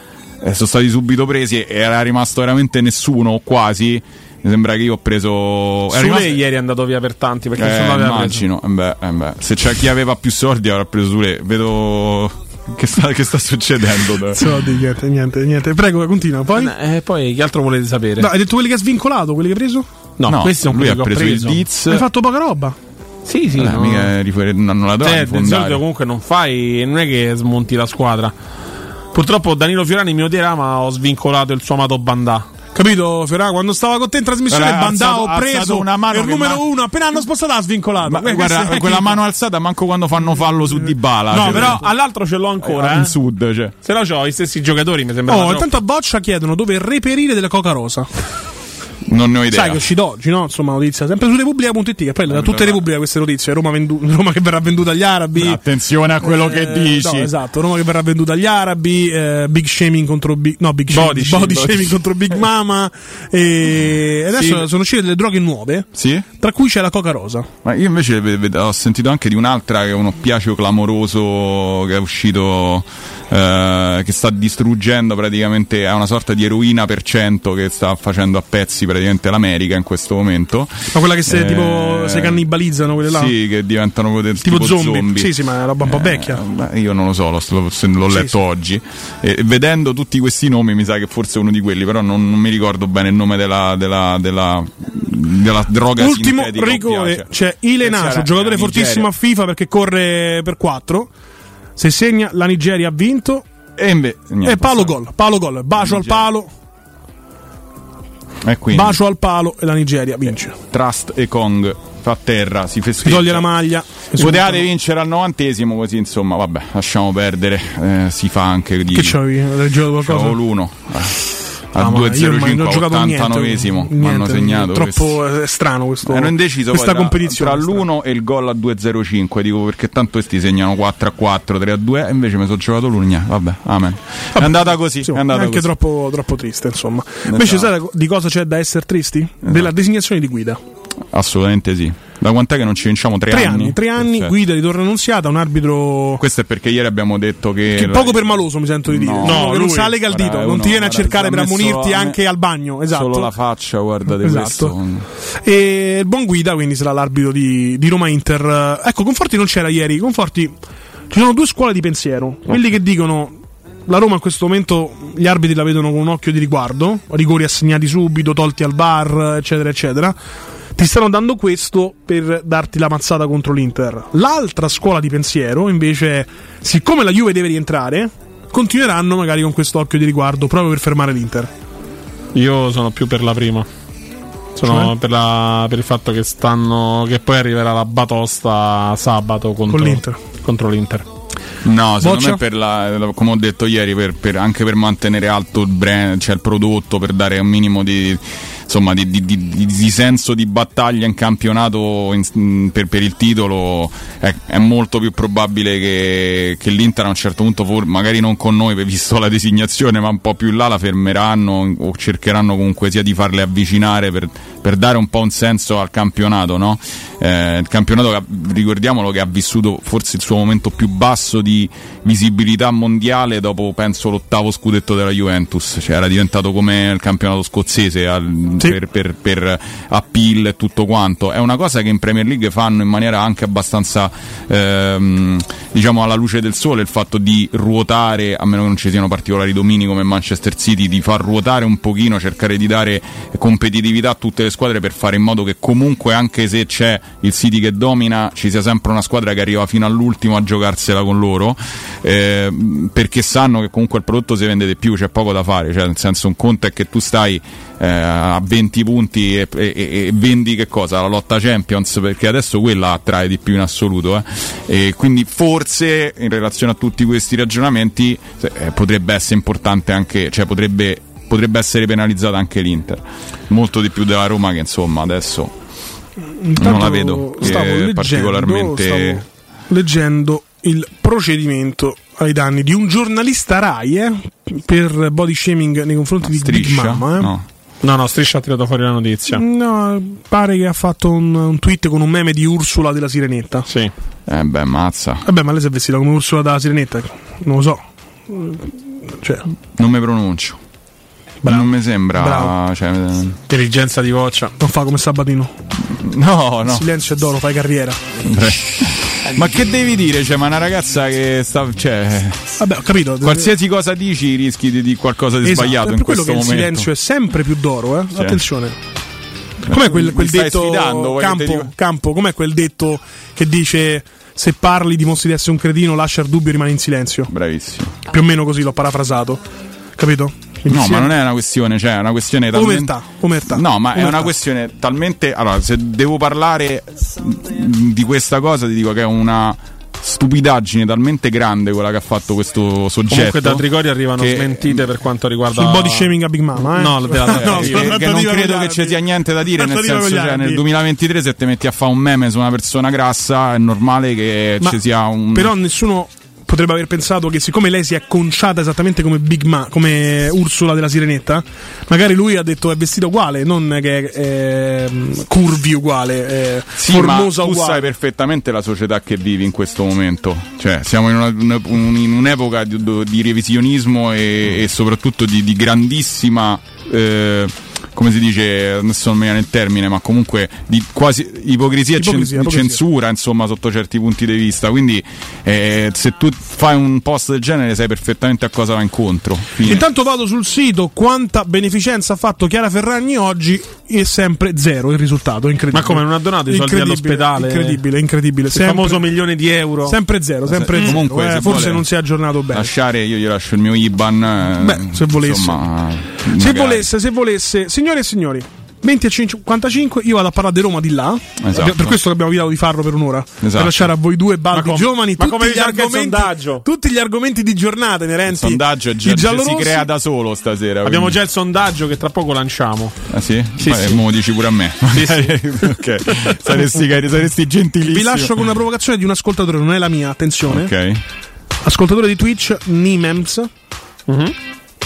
eh, sono stati subito presi e era rimasto veramente nessuno, o quasi. Mi sembra che io ho preso. Sule rimasto- ieri è andato via per tanti perché eh, immagino, eh beh, eh beh. se c'è chi aveva più soldi avrà preso Sule. Vedo che sta, che sta succedendo. So di niente, niente, niente. Prego, continua. Poi? Eh, poi che altro volete sapere? No, hai detto quelli che hai svincolato, quelli che hai preso? No, No, questi sono lui quelli ha che ho preso, preso. il Diz. Hai fatto poca roba. Sì, sì, Eh, no. mica rifer- non non la doveva Cioè, di solito comunque non fai, non è che smonti la squadra. Purtroppo Danilo Fiorani mi odierà, ma ho svincolato il suo amato Bandà. Capito, Ferrara? Quando stava con te in trasmissione, ha Bandao alzato- preso una mano il numero ma- uno. Appena hanno spostato, ha svincolato. Ma Que- guarda, quella mano alzata manco quando fanno fallo su Dybala. No, cioè, però all'altro ce l'ho ancora. in Eh. sud, cioè. Se no, ho i stessi giocatori. Mi sembra. Oh, intanto a Boccia chiedono dove reperire della Coca Rosa. Non ne ho idea. Sai che è uscito oggi, no? Insomma, notizia sempre su Repubblica.it, che poi da tutte Repubblica queste notizie. Roma, vendu- Roma che verrà venduta agli arabi. Attenzione a quello che Eh, dici. No, esatto, Roma che verrà venduta agli arabi, eh, big shaming contro Big no, big Body shaming, body body shaming contro Big Mama e adesso Sì. sono uscite delle droghe nuove, Sì? tra cui c'è la Coca Rosa. Ma io invece ve- ve- ho sentito anche di un'altra che è un oppiaceo clamoroso che è uscito, eh, che sta distruggendo praticamente, è una sorta di eroina per cento che sta facendo a pezzi praticamente l'America in questo momento. Ma quella che se Eh, tipo si cannibalizzano quelle là. Sì, che diventano Tipo, tipo, zombie. Sì, sì, ma è una roba un po' Eh, vecchia. beh, io non lo so, l'ho, l'ho- l'ho Sì, letto sì. oggi. E vedendo tutti questi nomi, mi sa che forse è uno di quelli, però non, non mi ricordo bene il nome della, della, della, della droga Ultimo rigore, c'è Ilenacio, giocatore fortissimo a. FIFA perché corre per 4. Se segna la Nigeria ha vinto E, inve- niente, e palo basta. gol, palo gol, bacio al palo, bacio al palo e la Nigeria vince. Trust e Kong fa a terra, si Si festeggia. toglie la maglia. Potevate vincere al novantesimo, così insomma, vabbè, lasciamo perdere. Eh, si fa anche di. Che c'avevi? L'uno. Eh, Al ma io ormai 2-0-5 non ho giocato niente, 89esimo mi hanno segnato. Troppo questo. eh, strano questo. Ero indeciso questa poi tra- competizione. tra l'1 e il gol a 2-0-5 dico perché tanto questi segnano 4 a 4 3 a 2 e invece mi sono giocato l'unia vabbè amen è andata così Sì, è andata anche così. troppo, troppo triste, insomma. Invece, sai di cosa c'è da essere tristi? Della designazione di guida. assolutamente sì da quant'è che non ci vinciamo 3 Tre anni, tre anni, Perfetto. guida di Torre Annunziata, un arbitro. questo è perché ieri abbiamo detto che, Che poco permaloso mi sento di dire. No, Uno che non lui. sa lega il dito, non ti viene a cercare per ammonirti anche al bagno. Esatto. solo la faccia guarda di Esatto. questo E il buon guida, quindi sarà l'arbitro di, di Roma Inter. Ecco, Conforti non c'era ieri. Conforti. Ci sono due scuole di pensiero. Quelli che dicono. La Roma in questo momento gli arbitri la vedono con un occhio di riguardo, rigori assegnati subito, tolti al bar, eccetera, eccetera. Ti stanno dando questo per darti la mazzata contro l'Inter. L'altra scuola di pensiero, invece, siccome la Juve deve rientrare, continueranno magari con questo occhio di riguardo proprio per fermare l'Inter. Io sono più per la prima. Sono Cioè? per, la- per il fatto che stanno. che poi arriverà la batosta sabato contro Con l'Inter. Contro l'Inter. No, secondo Boccia? me per la, come ho detto ieri, per, per- anche per mantenere alto il brand, cioè il prodotto, per dare un minimo di, insomma, di, di- di- di- senso di battaglia in campionato in- per, per il titolo, è, è molto più probabile che, che l'Inter a un certo punto, magari non con noi, visto la designazione, ma un po' più là la fermeranno o cercheranno comunque sia di farle avvicinare per, per dare un po' un senso al campionato, no? Eh, il campionato, ricordiamolo, che ha vissuto forse il suo momento più basso di visibilità mondiale dopo penso l'ottavo scudetto della Juventus, cioè era diventato come il campionato scozzese al, Sì. per, per, per appeal e tutto quanto. È una cosa che in Premier League fanno in maniera anche abbastanza ehm, diciamo alla luce del sole il fatto di ruotare, a meno che non ci siano particolari domini come Manchester City, di far ruotare un pochino, cercare di dare competitività a tutte le squadre per fare in modo che comunque anche se c'è il City che domina ci sia sempre una squadra che arriva fino all'ultimo a giocarsela con loro ehm, perché sanno che comunque il prodotto si vende di più, c'è poco da fare, cioè nel senso un conto è che tu stai eh, a 20 punti e, e- e vendi che cosa? La lotta Champions perché adesso quella attrae di più in assoluto eh. e quindi forse in relazione a tutti questi ragionamenti eh, potrebbe essere importante anche cioè potrebbe, potrebbe essere penalizzata anche l'Inter molto di più della Roma che insomma adesso Intanto non la vedo stavo è leggendo, particolarmente stavo leggendo il procedimento ai danni di un giornalista Rai eh, per body shaming nei confronti di Big striscia Mama. eh. no. No, no, Striscia ha tirato fuori la notizia. No, pare che ha fatto un, un tweet con un meme di Ursula della Sirenetta. Sì. eh beh mazza Vabbè, ma lei si è vestita come Ursula della Sirenetta? Non lo so. Cioè, non mi pronuncio Bravo. non mi sembra cioè, eh, Intelligenza di voccia. non fa come Sabatino. no no Silenzio è d'oro, fai carriera. Ma che devi dire? Cioè, ma una ragazza che sta. Cioè, Vabbè, ho capito. qualsiasi cosa dici rischi di, di qualcosa di Esatto, sbagliato è per quello questo che il momento. silenzio è sempre più d'oro, eh? Sì. Attenzione. Com'è quel, quel detto sfidando, campo, campo, com'è quel detto che dice se parli dimostri di essere un cretino, lascia il dubbio e rimani in silenzio. Bravissimo. Più o meno così l'ho parafrasato. Capito? No, ma non è una questione, cioè, è una questione talmente. Omertà, omertà. No, ma è Omertà. una questione talmente. Allora, se devo parlare di questa cosa, ti dico che è una stupidaggine talmente grande quella che ha fatto questo soggetto. Comunque da Trigoria arrivano che- smentite per quanto riguarda Sul body shaming a Big Mama, eh? No, della no, che, sulla che non credo che ci sia niente da dire, nel senso, cioè, nel arabi. 2023 se ti metti a fare un meme su una persona grassa, è normale che Ma ci sia un. Però nessuno potrebbe aver pensato che siccome lei si è conciata esattamente come Big Ma, come Ursula della Sirenetta, magari lui ha detto è vestito uguale, non che è ehm, curvi uguale, è Sì, formosa ma tu uguale. sai perfettamente la società che vivi in questo momento. Cioè, siamo in, una- una- un- in un'epoca di, di revisionismo e, e soprattutto di, di grandissima. eh, come si dice, adesso non mi viene il termine, ma comunque di quasi ipocrisia, e cen- censura, insomma, sotto certi punti di vista. Quindi, eh, se tu fai un post del genere, sai perfettamente a cosa va incontro. Fine. Intanto vado sul sito quanta beneficenza ha fatto Chiara Ferragni oggi è sempre zero il risultato, incredibile. Ma come non ha donato i soldi Incredibile, all'ospedale? Incredibile, incredibile. Il Sempre, famoso milione di euro. sempre zero, sempre zero. Comunque, eh, se forse non si è aggiornato bene. Lasciare, io gli lascio il mio IBAN. eh, Beh, se volesse. Insomma, Se volesse, se volesse, signore e signori, 20 e 55, io vado a parlare di Roma di là. Esatto. Per questo che abbiamo evitato di farlo per un'ora. Per Esatto. lasciare a voi due baldi com- giovani ma tutti come gli il argomenti, sondaggio? tutti gli argomenti di giornata Il inerenti. sondaggio è già, si crea da solo stasera. Abbiamo quindi- già il sondaggio che tra poco lanciamo. Ah sì? Sì, Poi, sì. mo lo dici pure a me. ok. Saresti, cari- saresti gentilissimo. Vi lascio con una provocazione di un ascoltatore, non è la mia, attenzione. Ok. Ascoltatore di Twitch, Nimems. Mhm.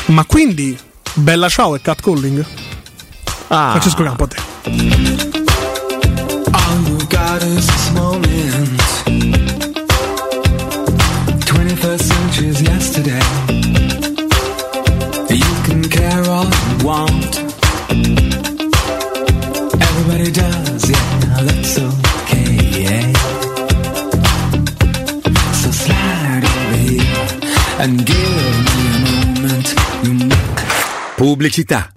Ma quindi, bella ciao e catcalling? Ah. Francesco Campo, a te. All you got is this moment. 21st century's yesterday. You can care all you want. Everybody does, yeah, that's okay, yeah. So slide over here and give me a moment. You know Pubblicità.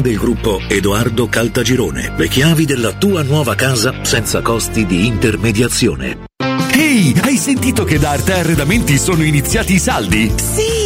del gruppo Edoardo Caltagirone. Le chiavi della tua nuova casa senza costi di intermediazione. Ehi, hai sentito che da Arte Arredamenti sono iniziati i saldi? Sì,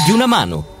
di una mano.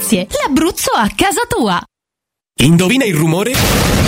L'Abruzzo a casa tua. Indovina il rumore?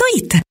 Então, gratuita.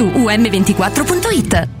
um24.it.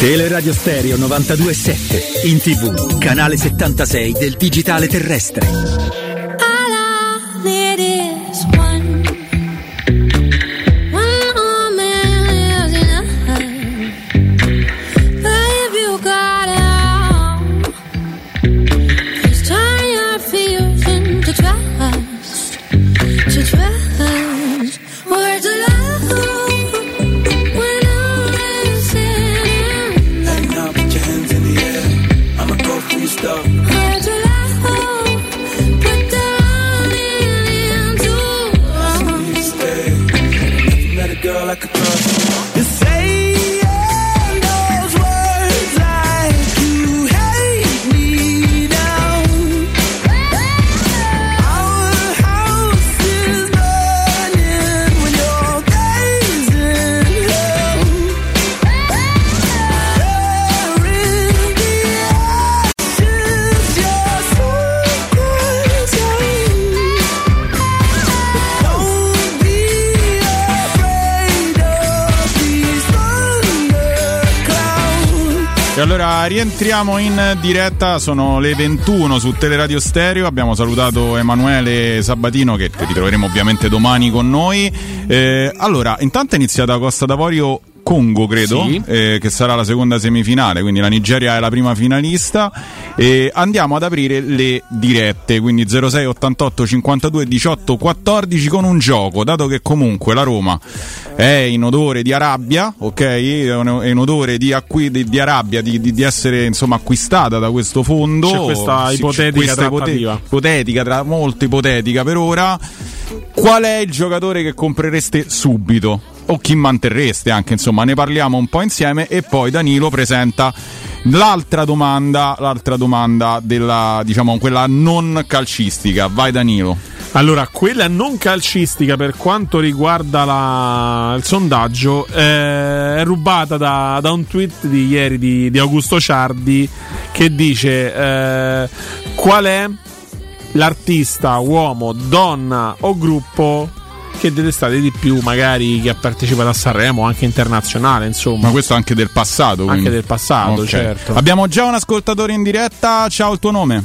Teleradio Stereo 92.7 in tv, canale 76 del digitale terrestre. Rientriamo in diretta, sono le 21 su Teleradio Stereo, abbiamo salutato Emanuele Sabatino che ritroveremo ovviamente domani con noi. Eh, allora, intanto è iniziata Costa d'Avorio Congo, credo, Sì. eh, che sarà la seconda semifinale, quindi la Nigeria è la prima finalista. E andiamo ad aprire le dirette, quindi 06 88 52 18 14 con un gioco, dato che comunque la Roma è in odore di Arabia, ok? È in odore di, acqui- di, di Arabia, di, di- essere insomma acquistata da questo fondo. C'è questa ipotetica questa ipote- trattativa. ipotetica, tra molto ipotetica per ora. Qual è il giocatore che comprereste subito? O chi manterreste anche, insomma, ne parliamo un po' insieme e poi Danilo presenta l'altra domanda, l'altra domanda della, diciamo, quella non calcistica. Vai Danilo. Allora, quella non calcistica per quanto riguarda la- il sondaggio eh, è rubata da, da un tweet di ieri di, di Augusto Ciardi che dice eh, qual è l'artista, uomo, donna o gruppo che detestate di più, magari che ha partecipato a Sanremo, anche internazionale, insomma. Ma questo anche del passato. Anche quindi. del passato, Ok. certo. Abbiamo già un ascoltatore in diretta. Ciao, il tuo nome?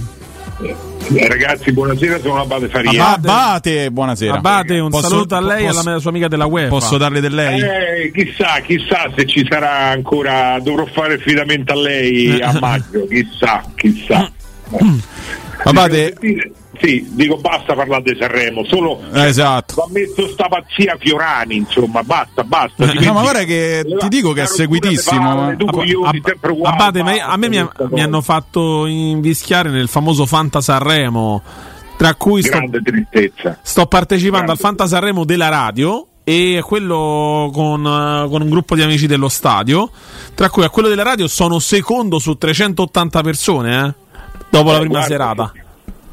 Eh, Ragazzi, buonasera, sono Abate Faria. Abate, buonasera. Abate, un Posso- saluto a lei e alla sua amica della UEFA. Posso darle del lei? Eh, chissà, chissà se ci sarà ancora, dovrò fare affidamento a lei a maggio, chissà, chissà. Abate, Sì, dico basta parlare di Sanremo, solo Eh, esatto. va messo sta pazzia Fiorani, insomma, basta, basta. No, ma guarda che ti dico che è seguitissimo. ma- Abate, ma io- a me mi, ha- mi hanno fatto invischiare nel famoso Fanta Sanremo, tra cui sto, Grande tristezza. sto partecipando al Fanta Sanremo della radio e quello con, eh, con un gruppo di amici dello stadio, tra cui a quello della radio sono secondo su 380 persone, eh, dopo la Eh, prima guarda, serata.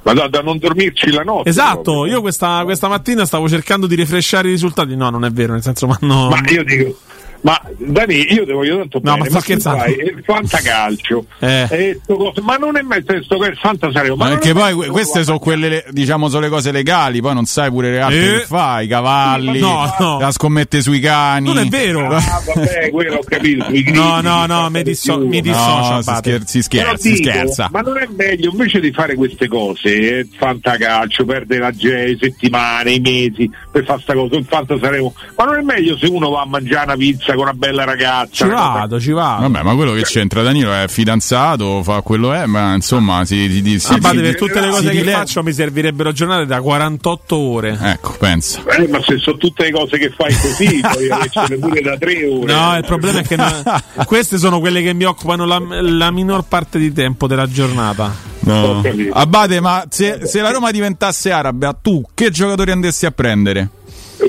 Ma da, da non dormirci la notte. Esatto, io questa, questa mattina stavo cercando di refresciare i risultati. No, non è vero, nel senso, ma no. Ma io dico, ma Dani, io devo io tanto No, bene, ma sto tu scherzando. fai il fantacalcio, Eh. e coso- ma non è mai sto che il fantasareo, ma Ma perché poi queste sono quelle, le- diciamo, sono le cose legali, poi non sai pure le altre Eh. che fai, i cavalli, No, no. la scommette sui cani. Non è vero. Ah, vabbè, quello ho capito. sui No, grigi, no, no, si mi, disso- mi No, dissocio. si, Abate. scher- si scherza, si dico, scherza. Ma non è meglio invece di fare queste cose, eh, fantacalcio, perdere la ge- settimane, i mesi per fare sta cosa, il fantasaremo, ma non è meglio se uno va a mangiare una pizza con una bella ragazza? Ci vado, ci vado. Vabbè, ma quello che c'entra Danilo è fidanzato, fa quello è, ma insomma si, si, si, si- Abate, si- per tutte le si cose che dileva- faccio mi servirebbero giornate da 48 ore. Ecco, pensa. Eh, ma se sono tutte le cose che fai così, poi avercene pure da tre ore. No, il problema è che no- queste sono quelle che mi occupano la, la minor parte di tempo della giornata. No. Abate, ma se, se la Roma diventasse araba, tu che giocatori andessi a prendere?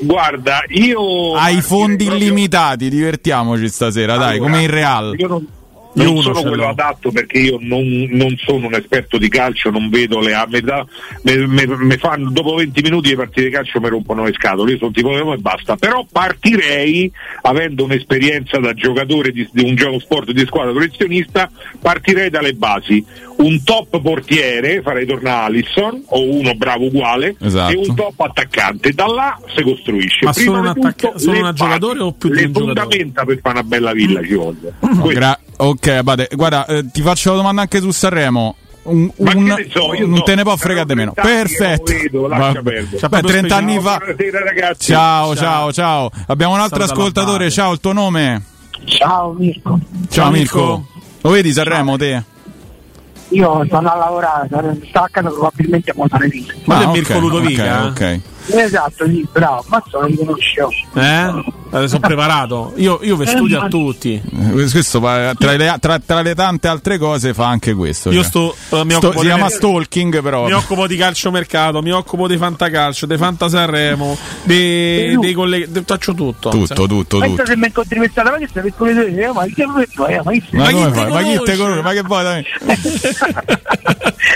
Guarda, io Hai fondi proprio- illimitati, divertiamoci stasera, dai, Allora, come in Real. Io non, non sono quello adatto perché io non, non sono un esperto di calcio, non vedo le a metà. Me, me- me fanno, dopo 20 minuti le partite di calcio mi rompono le scatole. Io sono tipo e basta. Però partirei, avendo un'esperienza da giocatore di, di un gioco sport di squadra professionista, partirei dalle basi. Un top portiere, farei tornare Alisson o uno bravo uguale Esatto. e un top attaccante. Da là si costruisce. Ma Prima solo di un attacca- tutto, solo le un basi, giocatore o più di le un giocatore? fondamenta per fare una bella villa ci vogliono. Questo. Gra- ok, Abate, guarda, eh, ti faccio la domanda anche su Sanremo. Un, Ma un- che ne so, io non so, te ne può fregare di meno. 30 anni che Perfetto. lo vedo, lascia Va- perdere. Beh, 30 anni fa. Buonasera ragazzi. Ciao, ciao, ciao. Abbiamo un altro Saluta ascoltatore. Ciao, il tuo nome? Ciao Mirko, Ciao, Mirko. Mirko. Lo vedi Sanremo te? Io sono a lavorare, sarò staccato probabilmente a montare vita. Ma è Ah, Mirko Ludovica? Ok, ok. Esatto, sì, bravo, ma sono riconosciuto. Eh? Eh, sono preparato. Io, io vi studio a tutti. Eh, Questo fa- tra le, tra- tra le tante altre cose fa anche questo. Io cioè. sto, eh, mi Sto- occupo si di- chiama stalking, però. Mi occupo di calciomercato, mi occupo di fantacalcio, di fantasanremo, di, dei colleghi. di- Faccio tutto. Tutto, tutto, Penso tutto. se mi incontri strada, ma che stai per quelli due, eh, ma che? Ma che Ma, Ma chi te? Ma chi te conosce? Ma che vuoi?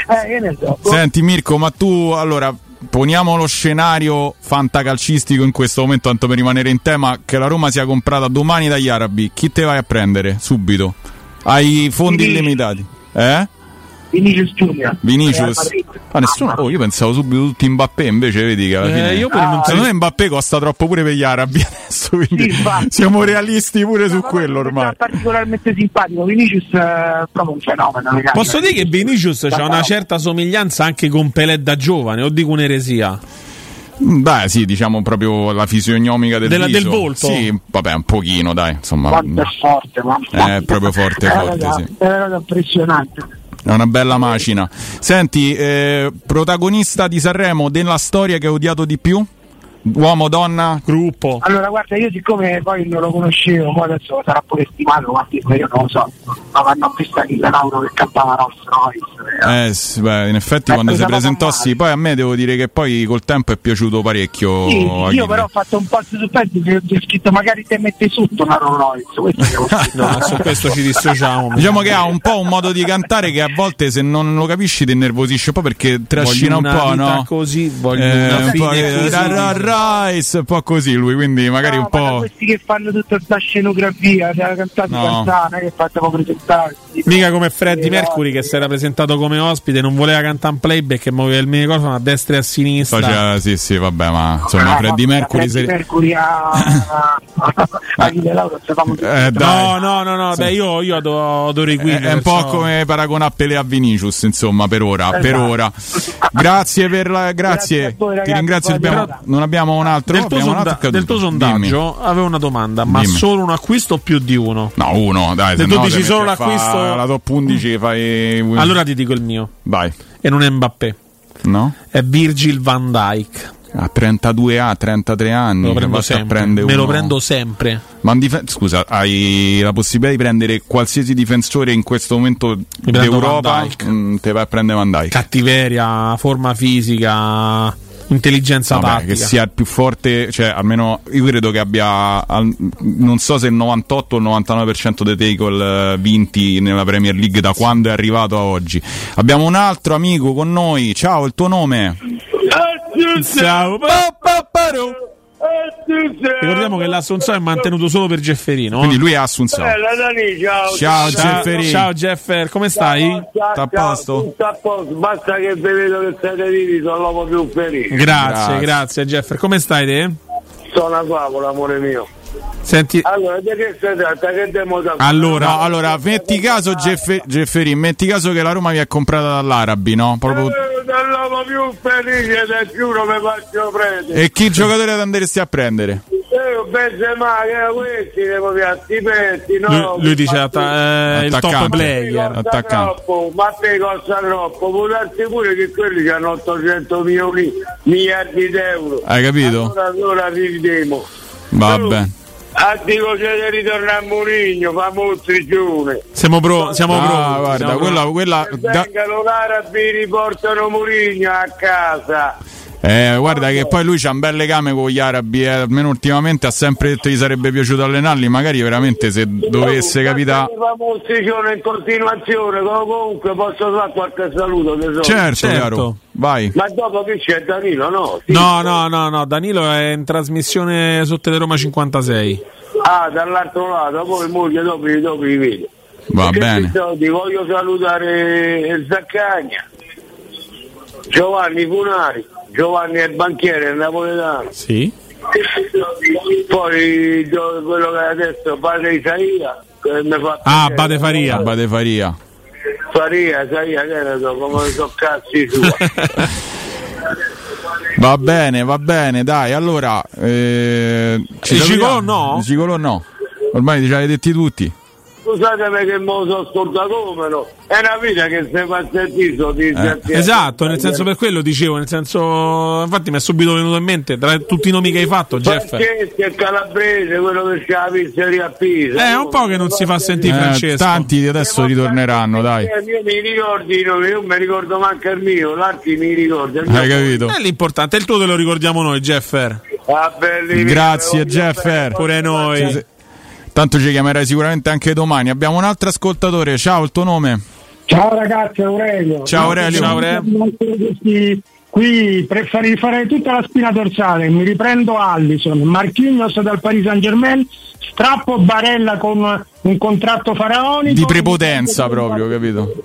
Eh, che ne so. Senti Mirko, ma tu allora poniamo lo scenario fantacalcistico in questo momento, tanto per rimanere in tema, che la Roma sia comprata domani dagli arabi. Chi te vai a prendere subito? Hai fondi illimitati? Eh? Vinicius Junior. Vinicius. Ah, nessuno. Oh, io pensavo subito tutti Mbappé, invece vedi che alla Eh, fine. io pure non Secondo me Mbappé costa troppo pure per gli arabi adesso, quindi siamo realisti pure su quello ormai. particolarmente simpatico. Vinicius è proprio un fenomeno. ragazzi. Posso dire che Vinicius ha una certa somiglianza anche con Pelé da giovane, o dico un'eresia? Beh, sì, diciamo proprio la fisionomica del, Della- viso. del volto? Sì, vabbè, un pochino, dai, insomma. Quanto è forte, mamma. È proprio forte, È una forte, sì. È impressionante. È una bella macina. Senti, eh, protagonista di Sanremo della storia che hai odiato di più? Uomo, donna? Gruppo. Allora, guarda, io siccome poi non lo conoscevo, poi adesso sarà pure stimato, ma io non lo so. Ma quando ho visto Achille Lauro che cantava Rolls Royce, Eh, sì, beh, in effetti Eh, quando si presentò sì, poi a me devo dire che poi col tempo è piaciuto parecchio. Sì, io però ho fatto un po' di suspense che ho scritto magari te metti sotto una Rolls Royce. No, su questo ci dissociamo. Diciamo che ha un po' un modo di cantare che a volte se non lo capisci ti innervosisce un po' perché trascina un po', no? così, voglio Eh, una un po' fine eh, così. ra- ra- Rice, un po' così lui, quindi magari un Ma po'. questi che fanno tutta questa scenografia, della cantata No. cantata, che facciamo presentare. Mica come Freddie Mercury che si era presentato come ospite, non voleva cantare un playback e muoveva il microfono a destra e a sinistra. Faceva, sì, sì, vabbè, ma insomma, Ah, Freddie Mercury. Freddie Mercury a, a, Lauro. Eh. No, no, no, no, Sì. beh, io, io adoro, adoro i Queen. È un po' come paragonare Pelé a Vinicius, insomma, per ora. Per Esatto. ora. Grazie per la. Grazie. Grazie voi, Ti ragazzi, ringrazio. buona abbiamo- non abbiamo un altro. Del tuo, abbiamo sonda- del tuo sondaggio Dimmi. avevo una domanda, ma Dimmi. solo un acquisto o più di uno? No, uno, dai. Se tu no dici solo l'acquisto- La top 11 fai. Allora ti dico il mio. Vai. E non è Mbappé, No? è Virgil van Dyke. A 32 a 33 anni. Me lo prendo basta sempre. prende Me lo prendo sempre. Ma difen- scusa, hai la possibilità di prendere qualsiasi difensore in questo momento d'Europa? Mm, te vai a prendere Van Dijk. Cattiveria, forma fisica, intelligenza Vabbè, tattica. che sia il più forte, cioè almeno io credo che abbia al- non so se il 98 o il 99% dei tackle eh, vinti nella Premier League da quando è arrivato a oggi. Abbiamo un altro amico con noi. Ciao, il tuo nome? Ciao. Ricordiamo che l'Assunzio è mantenuto solo per Gefferino. Quindi lui è Assunzio. Bella Dani, ciao. Ciao, Gefferino. Ciao Jeffer, come stai? Sta a posto? Tutto a posto, basta che vi vedo che siete vivi, sono l'uomo più felice. Grazie, grazie, Jeffer. Come stai te? Sono una favola, amore mio. Senti, Allora, di che si tratta? Che devo da Allora, no, allora, metti caso Geffe- Gefferin, metti caso che la Roma vi è comprata dall'Arabi, no? Proprio- Eh, dall'uomo più felice del giuro mi faccio prendere. E chi giocatore andresti a prendere? Io Benzema, che era questi, devo via, stipendi, no? lui, lui dice atta- eh, il top Attaccante. player. Attaccante. troppo, ma te costa troppo, può darsi pure che quelli hanno 800 milioni, miliardi di euro. Hai capito? Allora, allora ridemo. Vabbè. Ah, dico c'è di ritornare a Murigno, famo il trigione. Siamo, pro- siamo Ah, pronti. guarda, siamo quella, pronti. quella da- Vengano l'arabi riportano Murigno a casa. Eh, guarda che poi lui c'ha un bel legame con gli arabi, eh, almeno ultimamente ha sempre detto che gli sarebbe piaciuto allenarli, magari veramente se dovesse capitare... In continuazione, com- comunque posso fare qualche saluto tesoro. Certo, Certo. caro, vai. Ma dopo che c'è Danilo, no? Sì. No, no, no, no, Danilo è in trasmissione su Teleroma 56. Ah, dall'altro lato, poi moglie dopo, dopo li vedo. Va Che bene. ti voglio salutare il Zaccagna, Giovanni Funari, Giovanni è il banchiere, il napoletano. Sì. Poi quello che adesso padre Isaia, Ah, piacere. Bade Faria. Bade Faria. Faria, Isaia, che ne so, come so cazzi sua. Va bene, va bene, dai, allora... Eh, ci? Gigolò no? Gigolò no. Ormai ci avete detti tutti. Scusatemi che me lo sono scordato come no. È una vita che se fa sentito di Eh, Esatto, nel senso per quello dicevo, nel senso infatti mi è subito venuto in mente tra tutti i nomi che hai fatto, Jeff. Francesco è calabrese, quello che c'ha la pizzeria a Pisa. È un po' che non si fa sentire Eh, Francesco. tanti adesso ritorneranno, dai. Eh, Io mi ricordo i nomi, io mi ricordo manco il mio, l'altro mi ricorda. Hai capito? È l'importante, il tuo te lo ricordiamo noi, Jeffer. Ah, Grazie Jeffer. Pure noi. Tanto ci chiamerai sicuramente anche domani. Abbiamo un altro ascoltatore. Ciao, il tuo nome? Ciao ragazzi, Aurelio. Ciao, Aurelio. Ciao, Aurelio. Qui preferirei fare tutta la spina dorsale, mi riprendo Allison, Marquinhos dal Paris Saint Germain, strappo Barella con un contratto faraonico. Di prepotenza proprio, capito?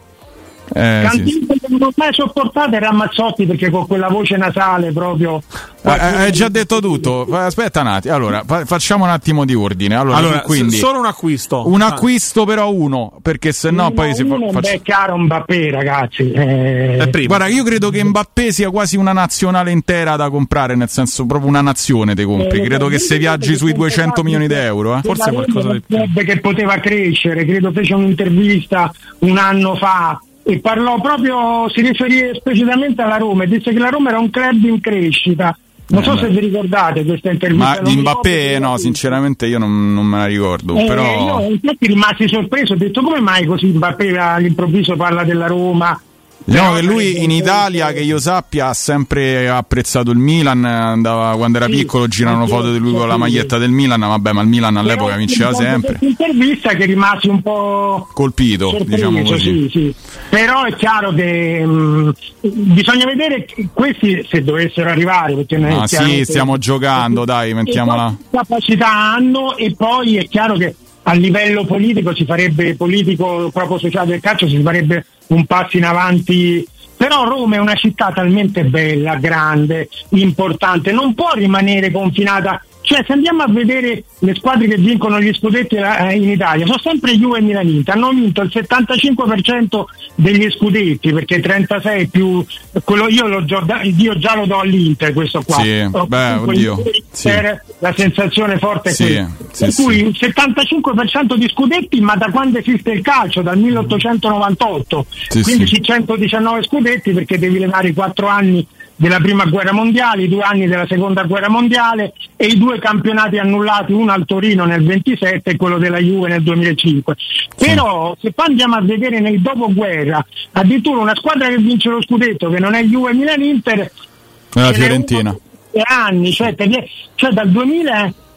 Eh, sì, non ho mai sopportato era Mazzotti perché con quella voce nasale proprio. Eh, Hai già detto tutto. Aspetta un attimo. Allora, fa- facciamo un attimo di ordine. Allora, Allora, quindi, solo un acquisto. un Ah. acquisto, però uno, perché se no poi si fa. Uno, faccia- beh, caro Mbappé, ragazzi. eh, Guarda, io credo che Mbappé sia quasi una nazionale intera da comprare, nel senso proprio una nazione te compri. Eh, Credo che se viaggi sui 200 milioni di euro, eh. Forse qualcosa di più. che poteva crescere, credo fece un'intervista un anno fa e parlò proprio, si riferì esplicitamente alla Roma e disse che la Roma era un club in crescita. Non Eh, so beh. se vi ricordate questa intervista. Ma di Mbappé, no, sinceramente io non, non me la ricordo. Eh, però. io infatti rimasi sorpreso, ho detto come mai così Mbappé all'improvviso parla della Roma? Diciamo che lui in Italia, che io sappia, ha sempre apprezzato il Milan. Andava quando era piccolo, girano foto di lui con la maglietta del Milan. Vabbè, ma il Milan all'epoca vinceva sempre. Intervista che rimasi un po' Colpito, sorpreso, diciamo così. sì, sì. Però è chiaro che mh, bisogna vedere questi se dovessero arrivare, perché noi Ah, sì, stiamo giocando, dai, mettiamola. che capacità hanno e poi è chiaro che a livello politico si farebbe politico proprio sociale del calcio si farebbe un passo in avanti però Roma è una città talmente bella, grande, importante, non può rimanere confinata. Cioè, se andiamo a vedere le squadre che vincono gli scudetti eh, in Italia, sono sempre Juve e Milan Inter, hanno vinto il 75% degli scudetti, perché 36 più quello io, lo, io già lo do all'Inter questo qua. Sì, Però beh, oddio, sì. la sensazione forte è Sì, sì, per cui il 75% di scudetti, ma da quando esiste il calcio, dal 1898, Sì, quindi sì. sì, 119 scudetti perché devi levare i quattro anni della prima guerra mondiale, i due anni della seconda guerra mondiale e i due campionati annullati, uno al Torino nel 27 e quello della Juve nel 2005. Però se poi andiamo a vedere nel dopoguerra, addirittura una squadra che vince lo scudetto che non è Juve Milan Inter La ce n'è Fiorentina. anni, cioè, cioè dal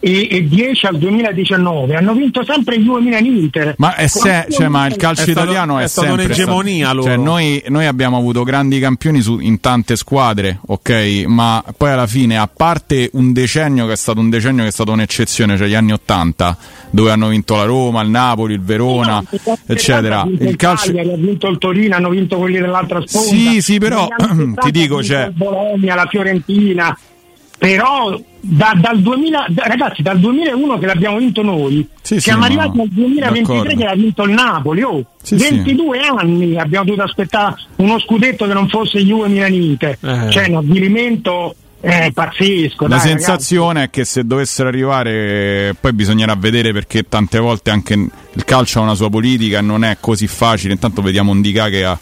2010 al 2019 hanno vinto sempre Juve Milan Inter. Ma, è se- cioè, ma il calcio È stato- italiano è, è stata sempre un'egemonia stato- loro. Cioè, noi, noi abbiamo avuto grandi campioni su- in tante squadre, ok? Ma poi alla fine, a parte un decennio che è stato un decennio che è stato un'eccezione, cioè gli anni 80, dove hanno vinto la Roma, il Napoli, il Verona, eccetera. Ha vinto Il il calcio. Ha vinto il Torino, hanno vinto quelli dell'altra sponda. Sì, sì, però, Negli anni 70 ti dico, cioè- il Bologna, la Fiorentina. Però da- dal 2000, da- ragazzi, dal 2001 che l'abbiamo vinto noi, Sì, sì, siamo ma- arrivati al 2023 d'accordo. che ha vinto il Napoli. Oh, Sì, sì. 22 anni abbiamo dovuto aspettare uno scudetto che non fosse Juve Milan Inter. Eh. Cioè, un avvilimento eh, pazzesco. La dai, sensazione è che se dovessero arrivare, poi bisognerà vedere perché tante volte anche il calcio ha una sua politica non è così facile. Intanto vediamo un Dica che ha.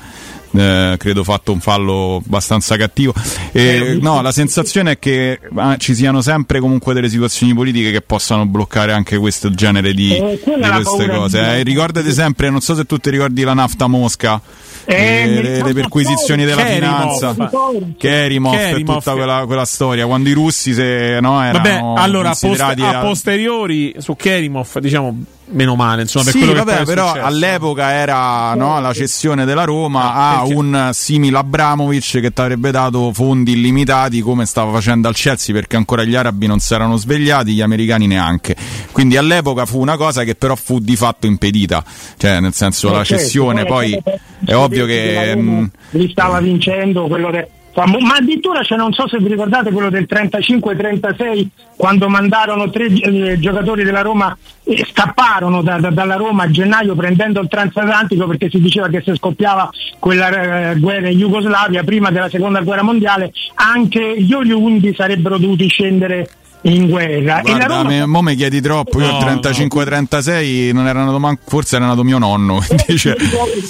Eh, credo fatto un fallo abbastanza cattivo E, no la sensazione è che ah, ci siano sempre comunque delle situazioni politiche che possano bloccare anche questo genere di, Eh, di queste cose. Eh, ricordate sempre non so se tu ti ricordi la nafta Mosca Eh, eh, le, le perquisizioni della Kerimov. finanza Kerimov. Kerimov e tutta quella, quella storia quando i russi se, no, erano Vabbè, allora a, post- a posteriori su Kerimov, diciamo meno male, insomma, per sì, quello che vabbè, poi è però successo. all'epoca era no, la cessione della Roma a un simile Abramovic che ti avrebbe dato fondi illimitati come stava facendo al Chelsea perché ancora gli arabi non si erano svegliati, gli americani neanche. Quindi all'epoca fu una cosa che però fu di fatto impedita, cioè nel senso la certo, cessione poi è ovvio che... mm, li stava vincendo quello famo- ma addirittura cioè, non so se vi ricordate quello del 35-36 quando mandarono tre eh, giocatori della Roma e scapparono da- da- dalla Roma a gennaio prendendo il transatlantico perché si diceva che se scoppiava quella eh, guerra in Jugoslavia prima della seconda guerra mondiale anche gli oriundi sarebbero dovuti scendere in guerra. E la Guarda, Roma me, mo mi chiedi troppo, io No, al 35-36 non era nato manco, forse era nato mio nonno, quindi cioè-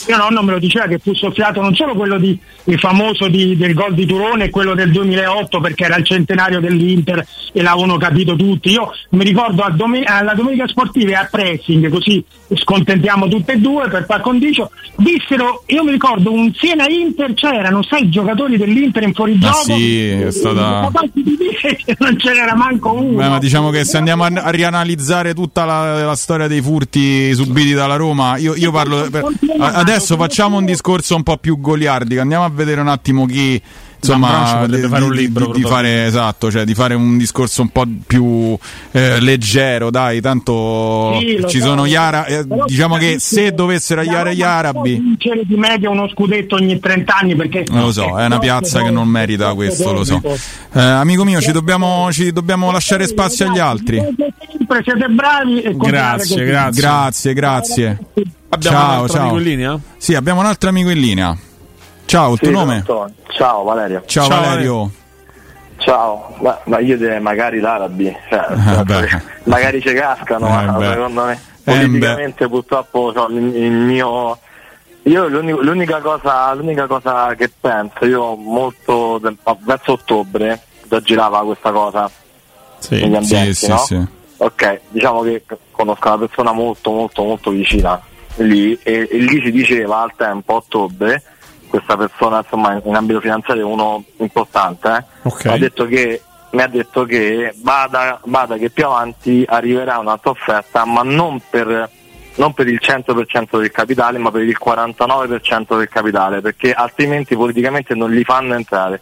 mio nonno me lo diceva che fu soffiato non solo quello di, il famoso di- del gol di Turone e quello del 2008 perché era il centenario dell'Inter e l'avevano capito tutti. Io mi ricordo a domen- alla domenica sportiva e a pressing così scontentiamo tutte e due per par condicio dissero io mi ricordo un Siena Inter c'erano sei giocatori dell'Inter in fuorigioco Ah, sì, è stata- non ce n'era manco uno Beh, ma diciamo che se andiamo a, a rianalizzare tutta la, la storia dei furti subiti dalla Roma, io, io parlo. per- adesso facciamo un discorso un po' più goliardico. Andiamo a vedere un attimo chi, insomma di, fare un libro, di- di fare esatto, cioè di fare un discorso un po' più eh, leggero, dai, tanto Sì, ci so. sono gli ara- eh, diciamo che se dovessero aiare gli arabi vincere di media uno scudetto ogni 30 anni perché non lo so, è una piazza che non merita questo, lo so. Eh, amico mio, ci dobbiamo, ci dobbiamo lasciare spazio agli altri. siete bravi e continuate così. Grazie, grazie. Abbiamo ciao, un altro ciao. amico in linea? Sì, abbiamo un altro amico in linea. Ciao, il tuo Sì, nome? pronto. Ciao Valerio. Ciao, Valerio. Ciao, ma, ma io direi magari l'arabi, cioè, Eh, magari ci cascano, Eh, ma beh. secondo me Eh, politicamente purtroppo c'ho il, il mio... Io l'uni- l'unica cosa, l'unica cosa che penso, io molto de- verso ottobre già girava questa cosa negli ambienti, sì, no? sì, sì. Ok, diciamo che conosco una persona molto molto molto vicina lì e, e lì si diceva al tempo, a ottobre, questa persona insomma in, ambito finanziario uno importante, eh, Ok. ha detto che mi ha detto che bada, bada che più avanti arriverà un'altra offerta, ma non per, non per il 100% del capitale, ma per il 49% del capitale, perché altrimenti politicamente non li fanno entrare.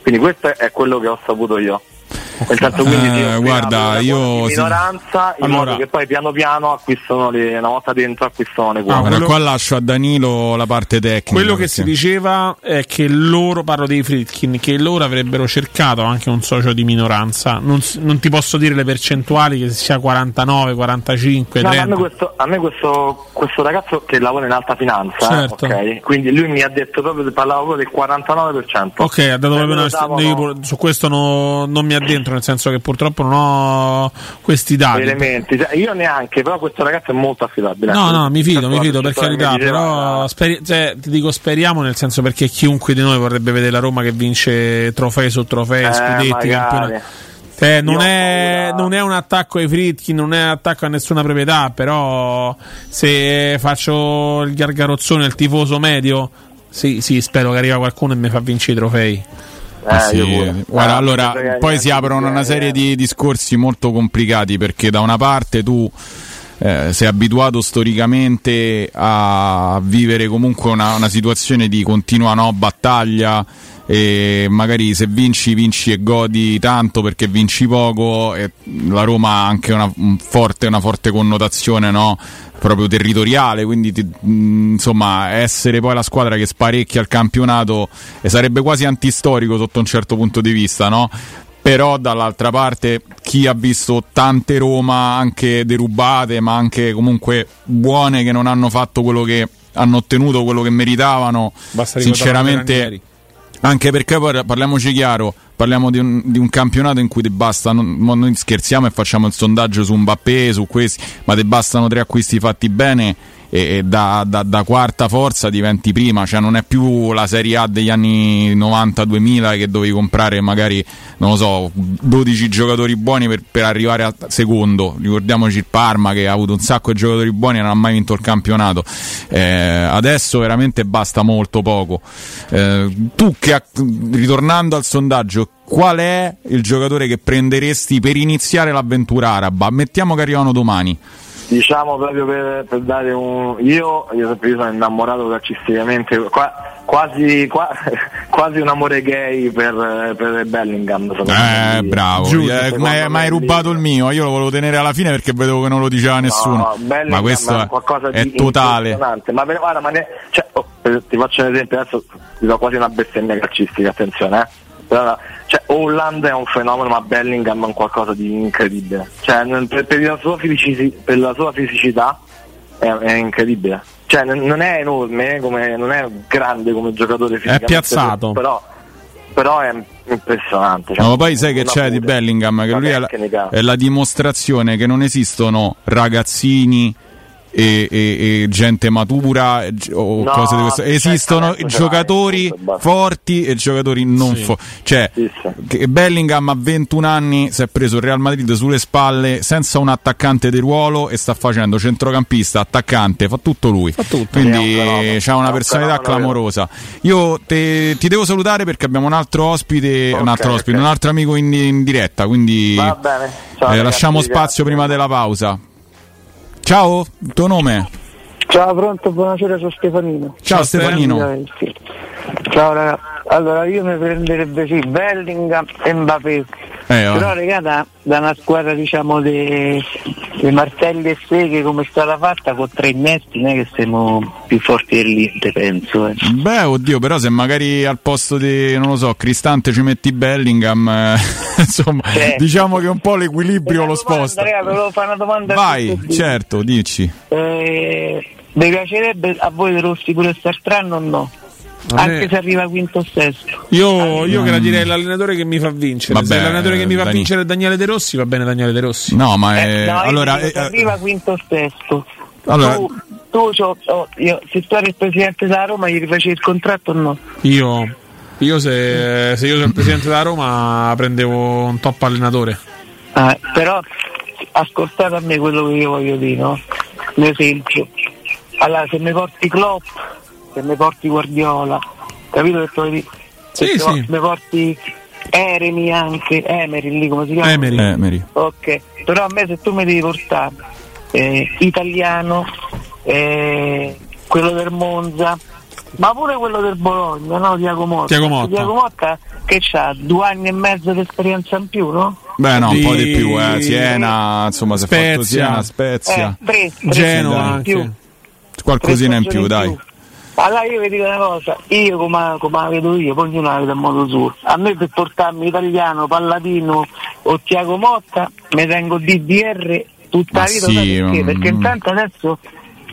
Quindi questo è quello che ho saputo io. Quindi Eh, guarda, io sì. minoranza in Allora- modo che poi piano piano acquistano le, una volta dentro acquistano le quote. Guarda, qua lascio a Danilo la parte tecnica. Quello che perché- si diceva è che loro, parlo dei Fritkin, che loro avrebbero cercato anche un socio di minoranza. Non, non ti posso dire le percentuali, che sia 49, 45, No, ma a 30. me, questo, a me questo, questo ragazzo che lavora in alta finanza, eh, Certo. ok? quindi lui mi ha detto proprio, parlava proprio del 49%. Ok, ha dato Cioè, proprio una- davano io su questo no- non mi addentro, nel senso che purtroppo non ho questi dati. elementi. Cioè, io neanche, però questo ragazzo è molto affidabile. No, no, mi fido, mi fido per assessore carità, però speri- cioè, ti dico speriamo nel senso perché chiunque di noi vorrebbe vedere la Roma che vince trofei su trofei, Eh, scudetti, campionati. Eh, non, Io ho è, non è un attacco ai Fritkin, non è un attacco a nessuna proprietà, però se faccio il gargarozzone, il tifoso medio, sì, sì, spero che arriva qualcuno e mi fa vincere i trofei. Eh sì. Guarda, Ah, allora, poi si aprono una serie di discorsi molto complicati perché da una parte tu eh, sei abituato storicamente a vivere comunque una, una situazione di continua no, battaglia e magari se vinci vinci e godi tanto perché vinci poco e la Roma ha anche una, un forte, una forte connotazione no? proprio territoriale quindi ti- mh, insomma essere poi la squadra che sparecchia il campionato eh, sarebbe quasi antistorico sotto un certo punto di vista no? però dall'altra parte chi ha visto tante Roma anche derubate ma anche comunque buone che non hanno fatto quello che hanno ottenuto quello che meritavano sinceramente. Anche perché parliamoci chiaro parliamo di un, di un campionato in cui ti basta non- noi scherziamo e facciamo il sondaggio su Mbappé su questi ma ti bastano tre acquisti fatti bene e, da, da- da quarta forza diventi prima. Cioè non è più la Serie A degli anni 90-2000 che dovevi comprare magari non lo so 12 giocatori buoni per, per arrivare a secondo. Ricordiamoci il Parma che ha avuto un sacco di giocatori buoni e non ha mai vinto il campionato. Eh, adesso veramente basta molto poco. Eh, tu che ritornando al sondaggio qual è il giocatore che prenderesti per iniziare l'avventura araba? Mettiamo che arrivano domani Diciamo proprio per, per dare un. Io, io, io sono innamorato calcisticamente, qua- quasi, qua- quasi un amore gay per, per Bellingham. Eh, me. bravo, Giusto, Eh, ma ma hai rubato il mio. Io lo volevo tenere alla fine perché vedevo che non lo diceva nessuno. No, Bellingham ma questo è qualcosa è di totale. Ma, guarda, ma ne- cioè, oh, per- ti faccio un esempio, adesso ti do quasi una bestemmia calcistica, attenzione, eh. Cioè, Holland è un fenomeno, ma Bellingham è un qualcosa di incredibile. Cioè, per, per la, sua fisici- per la sua fisicità è, è incredibile. Cioè, n- non è enorme, come, non è grande come giocatore fisicamente, piazzato. Però, però è impressionante. cioè, No, ma poi sai che c'è di. Bellingham? Che lui è la, è la dimostrazione che non esistono ragazzini e, e- e gente matura o No, cose di questo. Esistono certamente ce giocatori forti e giocatori non Sì. forti. Cioè, Bellingham a 21 anni si è preso il Real Madrid sulle spalle senza un attaccante di ruolo e sta facendo centrocampista, attaccante, fa tutto lui. Quindi È un fenomeno. c'ha una personalità clamorosa. Io te- ti devo salutare perché abbiamo un altro ospite, un altro ospite, un altro amico in, in diretta, quindi Va bene. Ciao, eh, ragazzi, lasciamo grazie. spazio prima della pausa. Ciao, il tuo nome? Ciao, pronto, buonasera, sono Stefanino. Ciao, Stefanino. Eh, sì. Ciao raga. Allora io mi prenderebbe sì Bellingham e Mbappé. Eh, oh. Però raga da, da una squadra diciamo dei martelli e seghe come è stata fatta con tre innesti non è che siamo più forti dell'Inter penso. Eh. Beh, oddio, però se magari al posto di, non lo so, Cristante ci metti Bellingham, eh, insomma, Cioè. diciamo che un po' l'equilibrio lo sposta. Volevo fare una domanda Vai, certo, dici. Eh, vi piacerebbe a voi De Rossi pure Startran o no? Me- Anche se arriva quinto o sesto. Io, io Mm. gradirei l'allenatore che mi fa vincere. Vabbè, se l'allenatore che mi fa Dani. vincere è Daniele De Rossi, va bene Daniele De Rossi. No, ma è... No, io allora, eh, se arriva quinto o sesto. Allora- Tu, tu oh, io, se tu eri il presidente della Roma gli rifacevi il contratto o no? Io, io se, se io sono il presidente della Roma prendevo un top allenatore. Ah, però ascoltate a me quello che io voglio dire, no? Un esempio. Allora, se mi porti Klopp, se mi porti Guardiola, capito che dire? Sì, sì. mi porti Eremi anche, Emery lì come si chiama? Emery. Emery. Ok, però a me se tu mi devi portare eh, italiano, eh, quello del Monza, ma pure quello del Bologna, no? Tiago Motta. Tiago Motta. Tiago Motta che ha due anni e mezzo di esperienza in più, no? Beh, no, un Di- po' di più, eh. Siena, insomma, si è fatto Spezia. Siena, Spezia. Eh, tre, tre stagioni in anche. più. Qualcosina in più, stagioni dai. Allora io vi dico una cosa, io come, come la vedo io, poi ognuno la vede a modo suo. A me per portarmi italiano, Palladino o Tiago Motta mi tengo DDR tutta la vita, sì, sai perché? mm. Perché intanto adesso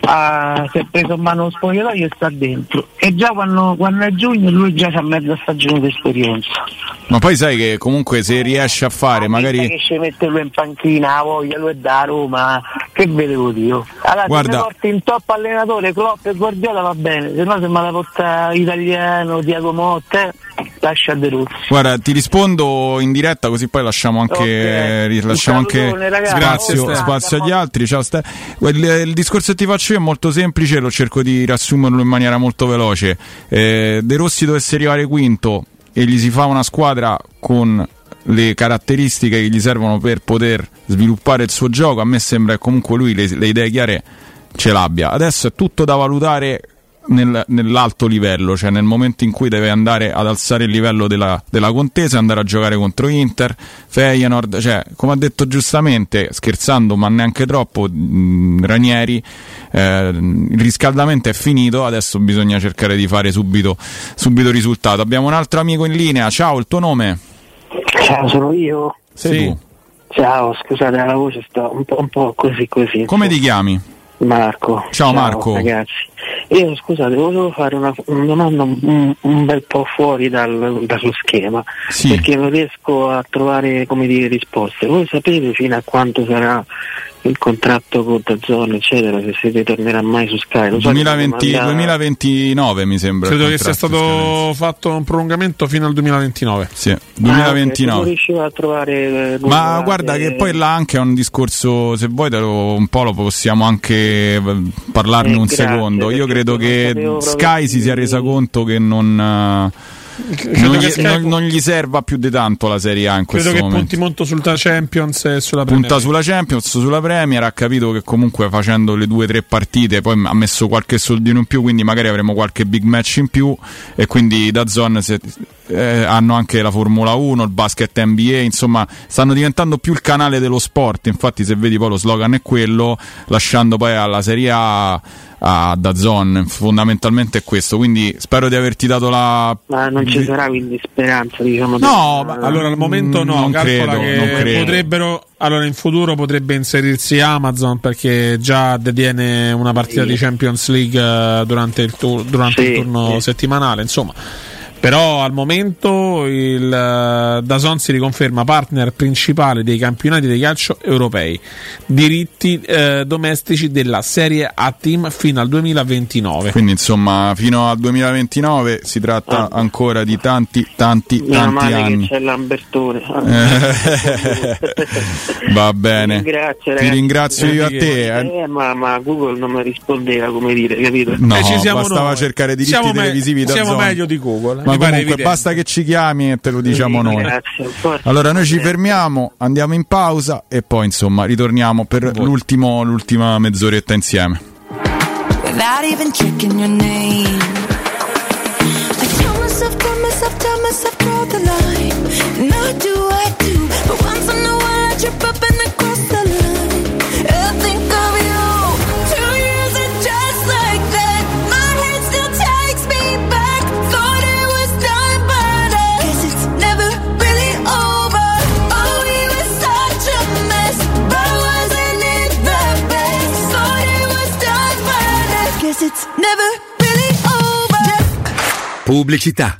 ah, si è preso in mano lo spogliatoio e sta dentro. E già quando, quando è giugno lui già ha mezza stagione di esperienza. Ma poi sai che comunque se riesce a fare, magari... che ci mette lui in panchina, la voglia, lui è da Roma, che vedevo io. Allora Guarda- se mi porti in top allenatore, Klopp e Guardiola va bene, se no se me la porta italiano, Diago Motta, eh, lascia De Rossi. Guarda, ti rispondo in diretta così poi lasciamo anche, Ok. rilasciamo Un anche ragazzi. spazio, Grazie, spazio agli altri. Ciao Ste. Il, il discorso che ti faccio io è molto semplice, lo cerco di riassumerlo in maniera molto veloce. Eh, De Rossi dovesse arrivare quinto e gli si fa una squadra con le caratteristiche che gli servono per poter sviluppare il suo gioco, a me sembra che comunque lui le, le idee chiare ce l'abbia. Adesso è tutto da valutare nel- nell'alto livello, cioè nel momento in cui deve andare ad alzare il livello della, della contesa andare a giocare contro Inter, Feyenoord, cioè come ha detto giustamente, scherzando ma neanche troppo, mh, Ranieri, eh, il riscaldamento è finito, adesso bisogna cercare di fare subito, subito risultato. Abbiamo un altro amico in linea, ciao, il tuo nome? Ciao, sono io. Sei tu. Ciao, scusate la voce sta un po', un po' così così. Come ti chiami? Marco. Ciao, Marco. Ragazzi, io scusate, volevo fare una, una domanda un, un bel po' fuori dal- dallo schema, Sì. perché non riesco a trovare come dire risposte. Voi sapete fino a quanto sarà il contratto con Dazzone, eccetera, se si ritornerà mai su Sky? Lo so che 2020 domanda- 2029 mi sembra. Credo che sia stato fatto un prolungamento fino al 2029. Sì, Ah, ok, se 2029. non riuscivo a trovare eh, Ma guarda che poi là anche è un discorso, se vuoi te lo, un po' lo possiamo anche eh, parlarne Eh, un grazie, secondo. Io credo che Sky si sia resa conto che non, eh, Credo non, che gli, non- non gli serva più di tanto la Serie A in Credo questo che momento. punti molto sulla Champions e sulla Premier Punta sulla Champions, sulla Premier, ha capito che comunque facendo le due o tre partite poi ha messo qualche soldino in più, quindi magari avremo qualche big match in più e quindi da Zone se- eh, hanno anche la Formula 1, il basket NBA, insomma stanno diventando più il canale dello sport, infatti se vedi poi lo slogan è quello, lasciando poi alla Serie A a Dazon, fondamentalmente è questo, quindi spero di averti dato la... Ma non ci sarà quindi speranza, diciamo. No, di- ma Allora al momento no, Non credo, che non credo. potrebbero allora in futuro potrebbe inserirsi Amazon perché già detiene una partita Sì. di Champions League eh, durante il, tur- durante Sì, il turno sì. settimanale, insomma. Però al momento il uh, Dazon si riconferma partner principale dei campionati di calcio europei, diritti eh, domestici della Serie A Team fino al 2029. Quindi insomma fino al 2029 si tratta ancora di tanti, tanti, Meno tanti male anni. che c'è Lambertone. Va bene. Ti ringrazio, Ti ringrazio io a te. eh. Eh, ma, ma Google non mi rispondeva, come dire, capito? No, Eh, ci siamo bastava noi. cercare diritti Siamo me- televisivi da siamo Zone. meglio di Google, eh ma comunque evidente. basta che ci chiami e te lo diciamo sì, noi. Grazie, allora noi ci fermiamo, andiamo in pausa e poi insomma ritorniamo per l'ultima mezz'oretta insieme. Without even the Pubblicità.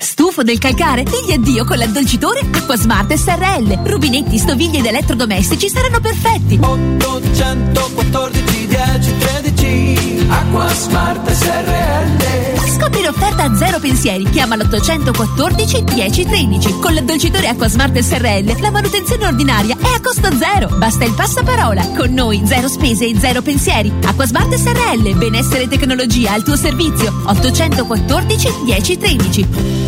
Stufo del calcare? Digli addio con l'addolcitore Acquasmart SRL. Rubinetti, stoviglie ed elettrodomestici saranno perfetti. 814 10 13 Acquasmart SRL Scopri l'offerta a zero pensieri. Chiama l'814 10 13. Con l'addolcitore Acquasmart SRL la manutenzione ordinaria è a costo zero. Basta il passaparola. Con noi zero spese e zero pensieri. Acquasmart SRL. Benessere e tecnologia al tuo servizio. 814 10 13.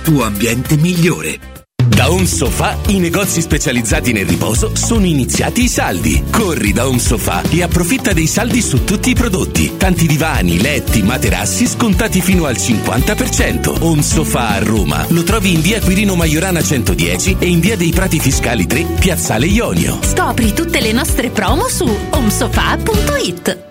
tuo ambiente migliore. Da Home Sofa i negozi specializzati nel riposo sono iniziati i saldi. Corri da Home Sofa e approfitta dei saldi su tutti i prodotti. Tanti divani, letti, materassi scontati fino al 50%. Home Sofa a Roma lo trovi in via Quirino Maiorana 110 e in via dei Prati Fiscali 3, Piazzale Ionio. Scopri tutte le nostre promo su omsofa.it.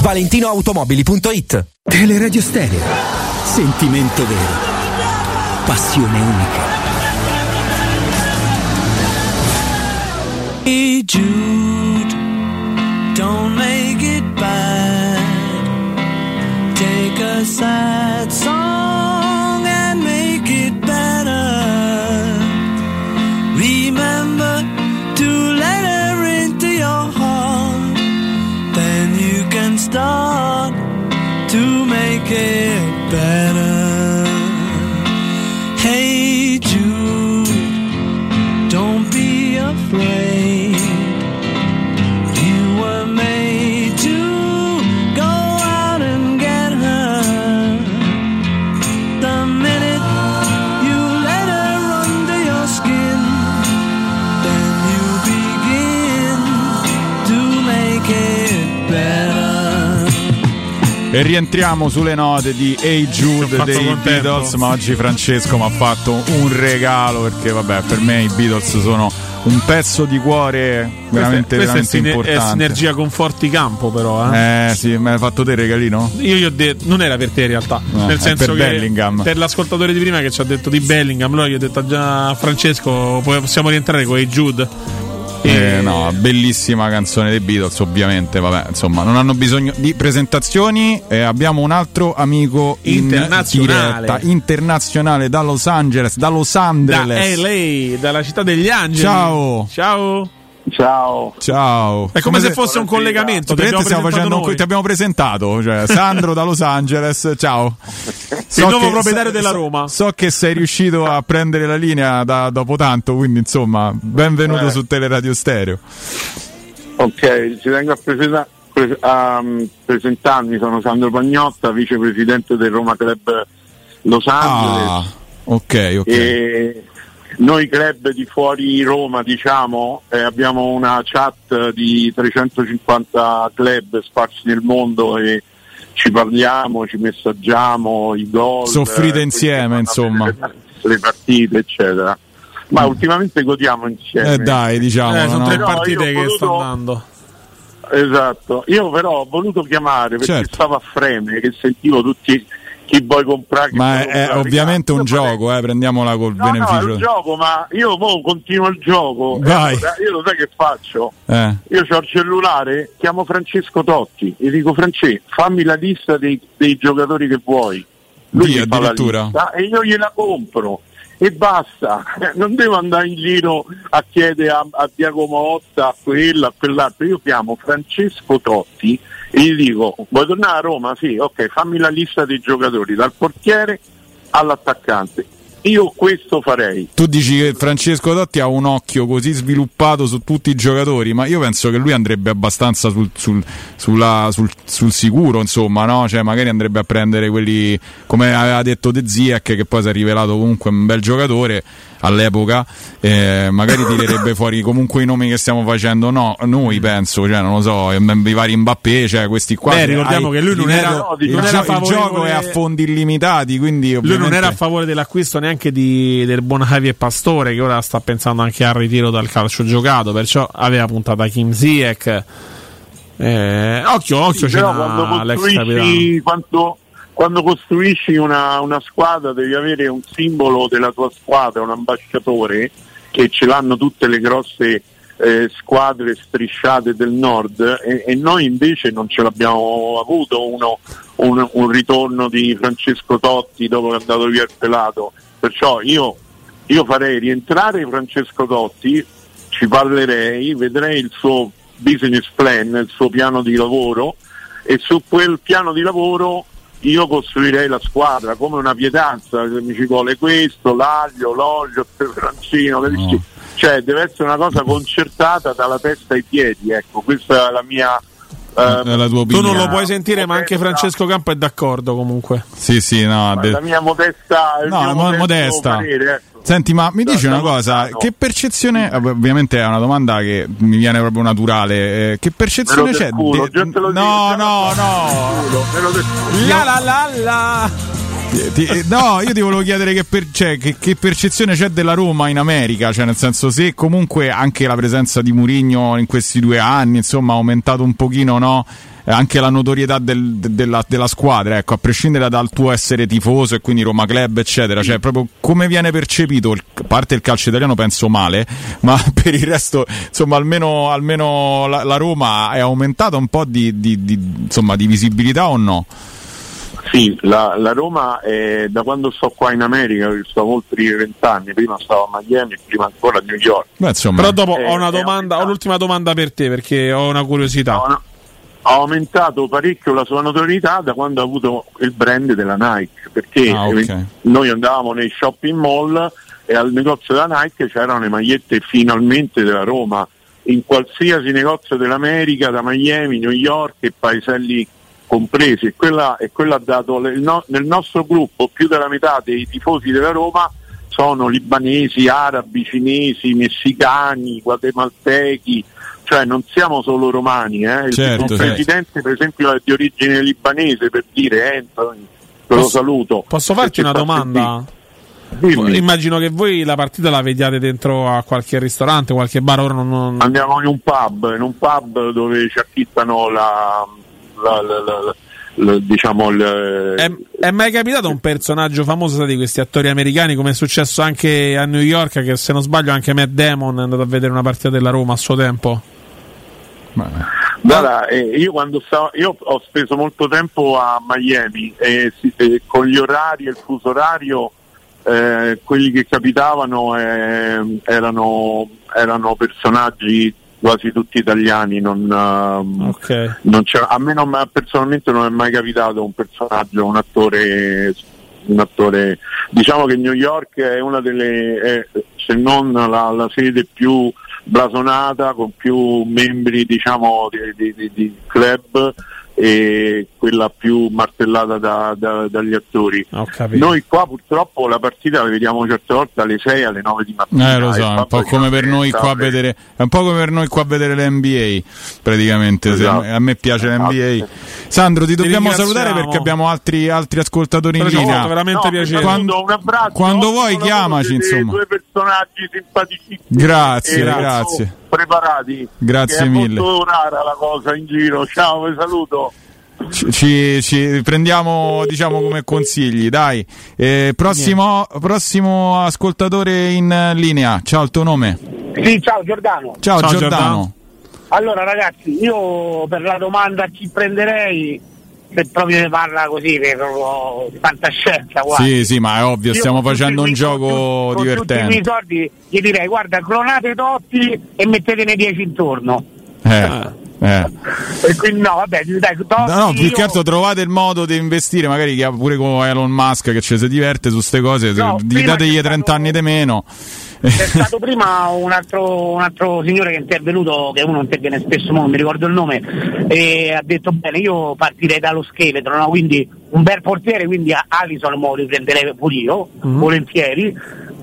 ValentinoAutomobili.it Teleradio Stereo. Sentimento vero. Passione unica. Hey Jude, don't make it bad. Take a sad E rientriamo sulle note di Hey Jude dei contento. Beatles, ma oggi Francesco mi ha fatto un regalo perché vabbè, per me i Beatles sono un pezzo di cuore veramente, questa, questa è, veramente sine- è importante. sinergia con Forti Campo, però. Eh. Eh sì, mi hai fatto te il regalino? Io gli ho detto, non era per te in realtà, No, nel è senso per che Bellingham. per l'ascoltatore di prima che ci ha detto di Bellingham, allora gli ho detto già a Francesco, poi possiamo rientrare con i Jude. Eh, no, bellissima canzone dei Beatles, ovviamente. Vabbè, insomma, non hanno bisogno di presentazioni. Eh, abbiamo un altro amico in Internazionale. diretta internazionale da Los Angeles, da Los Da Angeles. LA, dalla città degli angeli. Ciao. Ciao. Ciao. Ciao. È come se fosse un collegamento. Ti abbiamo Praticamente stiamo presentato facendo noi. ti abbiamo presentato, cioè Sandro da Los Angeles, ciao. Il nuovo proprietario della Roma. So che sei riuscito a prendere la linea da- dopo tanto, quindi insomma, benvenuto Eh. su Teleradio Stereo. Ok, ci tengo a, presenta- pre- a, mm, presentarmi, sono Sandro Pagnotta, vicepresidente del Roma Club Los Angeles. Ah, ok, ok. E noi club di fuori Roma, diciamo, eh, abbiamo una chat di 350 club sparsi nel mondo e ci parliamo, ci messaggiamo, i gol. Soffrite eh, insieme, insomma. le- le partite, eccetera. Ma ultimamente godiamo insieme. Eh dai, diciamo, Eh, sono no? tre partite che stanno voluto- andando. Esatto, io però ho voluto chiamare perché Certo. stavo a freme, che sentivo tutti chi vuoi comprare. chi Ma è, comprare. ovviamente un gioco, eh, prendiamola col No, no, è beneficio. un gioco, ma io mo continuo il gioco. Vai. E allora io lo sai che faccio? Eh. Io ho il cellulare, chiamo Francesco Totti e dico Francesco, fammi la lista dei, dei giocatori che vuoi. Lui Dì, addirittura? lista e io gliela compro. E basta, non devo andare in giro a chiedere a, a Diacomo Motta, a quello, a quell'altro. Io chiamo Francesco Totti e gli dico: Vuoi tornare a Roma? Sì, ok, fammi la lista dei giocatori, dal portiere all'attaccante. Io questo farei. Tu dici che Francesco Totti ha un occhio così sviluppato su tutti i giocatori, ma io penso che lui andrebbe abbastanza sul, sul- sulla- sul- sul sicuro, insomma, no? Cioè, magari andrebbe a prendere quelli, come aveva detto De Ziek, che poi si è rivelato comunque un bel giocatore all'epoca, eh, magari tirerebbe fuori comunque i nomi che stiamo facendo no, noi penso, cioè, non lo so, i vari Mbappé, cioè questi qua. Beh, ricordiamo hai- che lui non era- il, non era il gioco è a fondi illimitati, quindi Lui non era a favore dell'acquisto neanche di- del buon Javier Pastore, che ora sta pensando anche al ritiro dal calcio giocato, perciò aveva puntato a Kim Ziyech. Eh, occhio, occhio, Sì, c'è quando l'ex costruisci, capitano. quando, quando costruisci una, una squadra devi avere un simbolo della tua squadra, un ambasciatore che ce l'hanno tutte le grosse eh, squadre strisciate del nord e, e noi invece non ce l'abbiamo avuto uno, un, un ritorno di Francesco Totti dopo che è andato via il pelato. Perciò io, io farei rientrare Francesco Totti ci parlerei, vedrei il suo business plan, il suo piano di lavoro e su quel piano di lavoro io costruirei la squadra come una pietanza, se mi ci vuole questo, l'aglio, l'olio, il peperoncino, capisci? cioè deve essere una cosa concertata dalla testa ai piedi, ecco, questa è la mia... eh, È la tua Tu non lo puoi sentire, ma anche Francesco Campo è d'accordo comunque. Sì, sì, no. de- la mia modesta... No, mo- modesta. parere, ecco. Senti, ma mi dici una cosa, lontano. che percezione, eh, ovviamente è una domanda che mi viene proprio naturale, eh, che percezione c'è? culo, de- no, no, no, del- La la la la. No, io ti volevo chiedere che, per- cioè, che- che percezione c'è della Roma in America, cioè nel senso se comunque anche la presenza di Murigno in questi due anni, insomma, ha aumentato un pochino, no? Eh, Anche la notorietà del- de- della, della squadra, ecco, a prescindere dal tuo essere tifoso e quindi Roma Club, eccetera, cioè proprio come viene percepito, il- a parte il calcio italiano penso male, ma per il resto, insomma, almeno, almeno la, la Roma è aumentata un po' di, di- di- insomma, di visibilità o no? Sì, la, la Roma è, da quando sto qua in America, che sto oltre vent'anni, prima stavo a Miami, prima ancora a New York. Beh, insomma, Però dopo Eh, ho domanda, ho l'ultima domanda per te perché ho una curiosità. Ha aumentato parecchio la sua notorietà da quando ha avuto il brand della Nike, perché Ah, ok. eh, noi andavamo nei shopping mall e al negozio della Nike c'erano le magliette finalmente della Roma, in qualsiasi negozio dell'America, da Miami, New York e paeselli compresi, e quella, e quella ha dato il no- nel nostro gruppo più della metà dei tifosi della Roma sono libanesi, arabi, cinesi, messicani, guatemaltechi, cioè non siamo solo romani, eh. il, Certo, certo. presidente per esempio è di origine libanese per dire Anthony, te lo saluto. Posso farti una domanda? Dimmi. Immagino che voi la partita la vediate dentro a qualche ristorante, qualche bar. Ora non, non- Andiamo in un pub, in un pub dove ci acchittano la, la- la- la- diciamo il, È, è mai capitato un personaggio famoso di questi attori americani, come è successo anche a New York, che se non sbaglio anche Matt Damon è andato a vedere una partita della Roma a suo tempo? Guarda, eh, io quando stavo, io ho speso molto tempo a Miami e, sì, e con gli orari e il fuso orario eh, quelli che capitavano eh, erano, erano personaggi quasi tutti italiani, non, ehm, non c'era- a me non, personalmente non è mai capitato un personaggio, un attore, un attore. Diciamo che New York è una delle, è, se non la, la sede più blasonata, con più membri diciamo di, di- di- di club e quella più martellata da- da- dagli attori. Noi qua purtroppo la partita la vediamo certe volte alle 6 alle 9 di mattina. Eh, lo so, è un po' come per noi qua a vedere, è un po' come per noi qua a vedere l'NBA, praticamente. se- Esatto. a me piace l'NBA. Sandro, ti dobbiamo ringraziamo. salutare perché abbiamo altri, altri ascoltatori in Però linea. fatto veramente No, piacere. saluto, un abbraccio, quando vuoi, chiamaci, insomma. Due personaggi simpaticissimi. Grazie, grazie. Preparati. Grazie che è mille. molto rara la cosa in giro. Ciao, vi saluto. Ci, ci- ci prendiamo diciamo come consigli, dai. Eh, prossimo, prossimo ascoltatore in linea. Ciao, il tuo nome? Sì, ciao Giordano. Ciao, Giordano. Allora ragazzi, io per la domanda chi prenderei, se proprio ne parla così, per proprio fantascienza, guarda. Sì, sì, ma è ovvio, Io stiamo con tutti facendo i un gioco con tutti i divertente. miei soldi gli direi guarda clonate Totti e mettetene 10 intorno Eh, eh. e quindi no vabbè dai No, no, più io- che altro trovate il modo di investire, magari pure con Elon Musk che ci si diverte su queste cose, No, gli dategli c'è 30 anni di meno. C'è stato prima un altro, un altro signore che è intervenuto che uno interviene spesso non mi ricordo il nome e ha detto bene io partirei dallo scheletro no? quindi un bel portiere quindi a Alison lo riprenderei pure io Mm. volentieri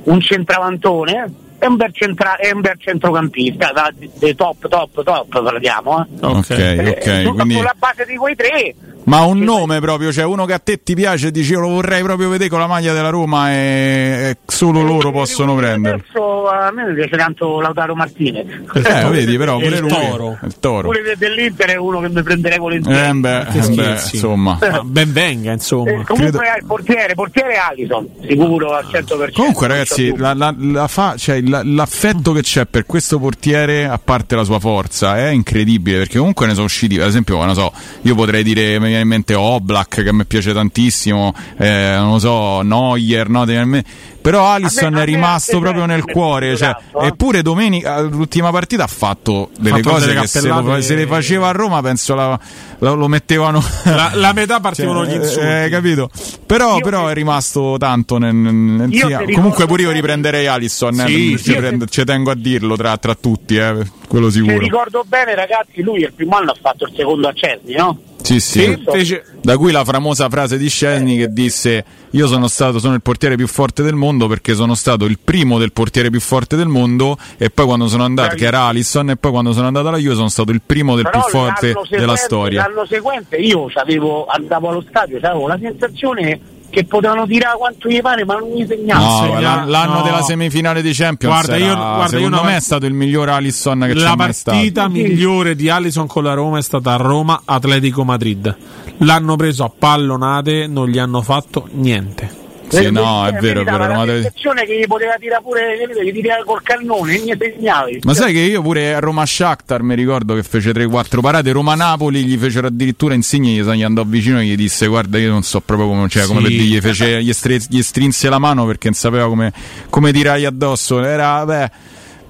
un centravantone e un bel, centra- e un bel centrocampista da- dei top top top parliamo eh. Ok, ok, Eh, quindi... sulla base di quei tre Ma un nome proprio, cioè uno che a te ti piace e dici io lo vorrei proprio vedere con la maglia della Roma e, e solo loro possono prenderlo. adesso a me mi piace tanto Lautaro Martinez Eh, vedi, però pure Il lui. Toro. Il toro. pure de- dell'Inter è uno che mi prenderei volentieri Eh beh, eh beh, insomma. Ma ben venga, insomma. Eh, comunque è il portiere, portiere Allison, sicuro al 100%. Comunque, ragazzi, la- la- la fa- cioè, la- l'affetto che c'è per questo portiere, a parte la sua forza, è incredibile. Perché comunque ne sono usciti, ad esempio, non so, io potrei dire, viene in mente Oblak, che mi piace tantissimo, eh, non lo so, Neuer, no? Me- Però Alisson A me- a è me rimasto proprio nel cuore. Cioè, eh. eppure domenica, l'ultima partita, ha fatto delle Fatto cose delle che se, lo- se le faceva a Roma, penso la- la- lo mettevano. La, la metà partivano Cioè, gli insulti. eh, capito? Però, però è rimasto tanto. Nel, nel- sì, ricordo comunque pure io riprenderei Alisson. eh, Sì, ci, prendo- ci tengo a dirlo tra, tra tutti, eh, quello Se sicuro. ricordo bene, ragazzi, lui il primo anno ha fatto il secondo a Cesni, no? Sì, sì. Fece- Da qui la famosa frase di Scesni che disse: Io sono stato sono il portiere più forte del mondo perché sono stato il primo del portiere più forte del mondo. E poi quando sono andato, che era Alisson, e poi quando sono andato alla Juve sono stato il primo del Però più forte l'anno della seguente- storia. L'anno seguente io andavo allo stadio, avevo la sensazione che potevano tirare quanto gli pare, ma non mi segnava. No, segna- l'an- l'anno no. della semifinale di Champions Guarda, era- io- guarda, secondo io me è stato il miglior Alisson che c'è La partita migliore di Allison con la Roma è stata Roma Atletico Madrid. L'hanno preso a pallonate, non gli hanno fatto niente. Sì, no, è vero, è vero. La Roma Atletico- sensazione che gli poteva tirare pure, gli tirava col cannone, e niente segnavi. Ma sai che io pure a Roma Shakhtar mi ricordo che fece 3-4 parate, Roma Napoli gli fecero addirittura Insigne, gli, gli andò vicino e gli disse guarda io non so proprio come, cioè, come Sì. per dirgli, fece, gli, stre- gli strinse la mano perché non sapeva come, come tirargli addosso, era beh,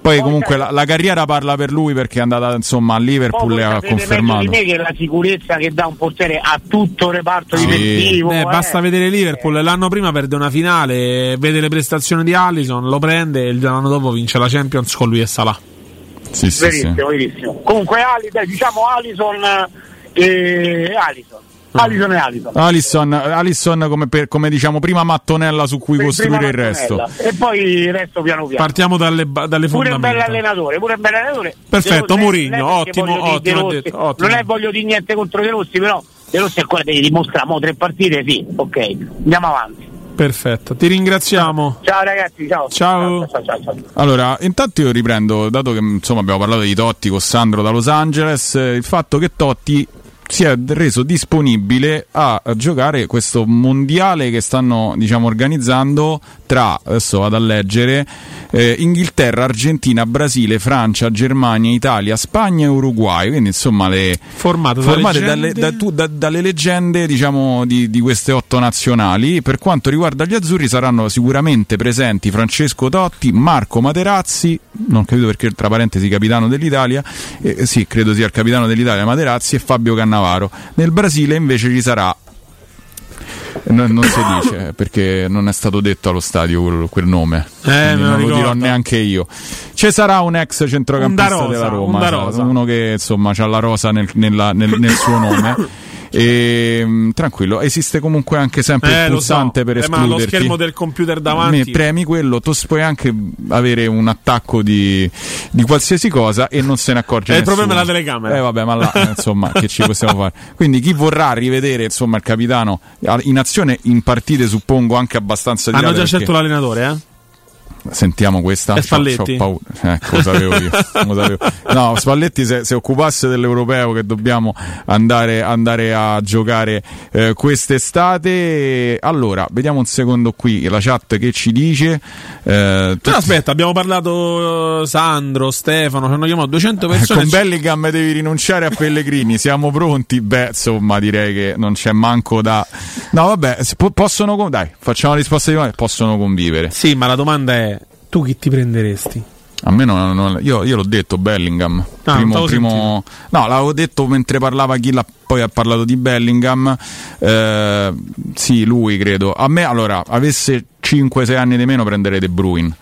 poi comunque la, la carriera parla per lui perché è andata insomma a Liverpool e ha confermato. di me che la sicurezza che dà un portiere a tutto il reparto Sì. difensivo. Beh, eh. basta vedere Liverpool. L'anno prima perde una finale, vede le prestazioni di Allison, lo prende e l'anno dopo vince la Champions con lui e Salah. Sì, sì, sì. Verissimo, verissimo. Comunque Ali, dai, diciamo Alison e Alison. Alison e Alison. Alisson, Alisson come, per- come diciamo prima mattonella su cui costruire il resto. E poi il resto piano piano. Partiamo dalle, dalle Pure un fondamenta. allenatore, pure un bel allenatore. Perfetto, De Rossi, Mourinho, perché ottimo, ottimo, Rossi, detto, ottimo. Non è voglio dire niente contro De Rossi, però De Rossi è quello che devi dimostrare, mo tre partite, sì, ok. Andiamo avanti. Perfetto, ti ringraziamo. Ciao ragazzi, ciao. Ciao. ciao, ciao, ciao. Allora, intanto io riprendo, dato che insomma abbiamo parlato di Totti con Sandro da Los Angeles, eh, il fatto che Totti si è reso disponibile a, giocare questo mondiale che stanno diciamo organizzando tra adesso vado a leggere eh, Inghilterra, Argentina, Brasile, Francia, Germania, Italia, Spagna e Uruguay. Quindi insomma le Formate, da formate leggende. dalle, da- tu- da- dalle leggende diciamo di, di queste otto nazionali. Per quanto riguarda gli azzurri saranno sicuramente presenti Francesco Totti, Marco Materazzi non capito perché tra parentesi capitano dell'Italia eh, sì credo sia il capitano dell'Italia Materazzi e Fabio Cannavaro nel Brasile invece ci sarà No- non si dice perché non è stato detto allo stadio quel, quel nome Eh, non lo dirò ricordo. neanche io ci sarà un ex centrocampista Un rosa, della un Roma rosa. uno che insomma ha la rosa nel, nella- nel- nel suo nome e mh, tranquillo esiste comunque anche sempre Eh, il lo so. pulsante per Eh, ma lo schermo del computer davanti. premi quello tu puoi anche avere un attacco di, di qualsiasi cosa e non se ne accorge Eh, il nessuno. problema è la telecamera. eh vabbè ma là eh, insomma che ci possiamo fare quindi chi vorrà rivedere insomma il capitano in azione in partite suppongo anche abbastanza Hanno tirate già scelto l'allenatore, eh? Sentiamo questa. È Spalletti? C'ho- c'ho paura. Ecco, lo sapevo io. lo sapevo. No, Spalletti se, se occupasse dell'europeo che dobbiamo andare, andare a giocare eh, quest'estate. Allora, vediamo un secondo qui la chat che ci dice. Eh, Però aspetta, abbiamo parlato eh, Sandro, Stefano, ci hanno chiamato 200 persone. con Bellingham devi rinunciare a Pellegrini, siamo pronti? Beh, insomma, direi che non c'è manco da. No, vabbè, possono. Dai, facciamo la risposta di domanda. Possono convivere. Sì, ma la domanda è: tu chi ti prenderesti? A me non, non- io, io l'ho detto Bellingham. Ah, primo, primo- no, l'avevo detto mentre parlava chi l'ha poi ha parlato di Bellingham. Eh, sì, lui credo. A me allora, avesse 5-6 anni di meno prenderei De Bruyne.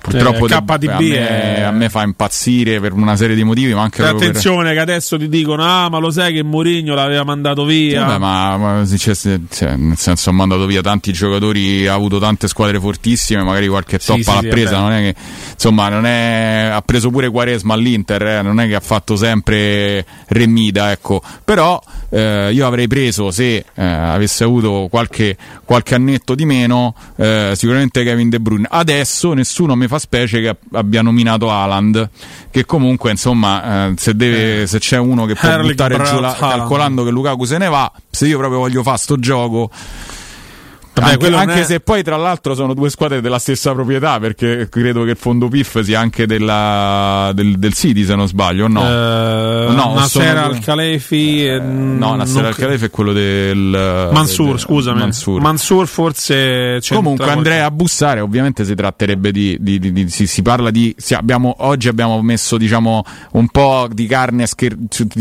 Purtroppo Eh, KDB a, me, è- a me fa impazzire per una serie di motivi, ma anche E proprio per- attenzione che adesso ti dicono: Ah, ma lo sai che Mourinho l'aveva mandato via. Vabbè, ma, ma cioè, cioè, nel senso ha mandato via tanti giocatori, ha avuto tante squadre fortissime, magari qualche top Sì, sì, l'ha sì, presa, non è che insomma non è, ha preso pure Quaresma all'Inter, eh, non è che ha fatto sempre remida, ecco. Però eh, io avrei preso se eh, avesse avuto qualche, qualche annetto di meno, eh, sicuramente Kevin De Bruyne. Adesso nessuno mi fa specie che abbia nominato Haaland, che comunque insomma eh, se, deve, se c'è uno che può Erling buttare giù la, Braut calcolando che Lukaku se ne va, se io proprio voglio fare sto gioco. Vabbè, anche anche è- se poi tra l'altro sono due squadre della stessa proprietà perché credo che il fondo PIF sia anche della, del, del City se non sbaglio no? Eh, no Nasser sono- Al-Khalefi. eh, no Nasser non- Al-Khelaifi è quello del Mansur, del- scusami. Mansur. Mansur forse. Comunque andrei a bussare, ovviamente si tratterebbe di, di- di- di- si, si parla di, sì, abbiamo, oggi abbiamo messo diciamo un po' di carne, scher-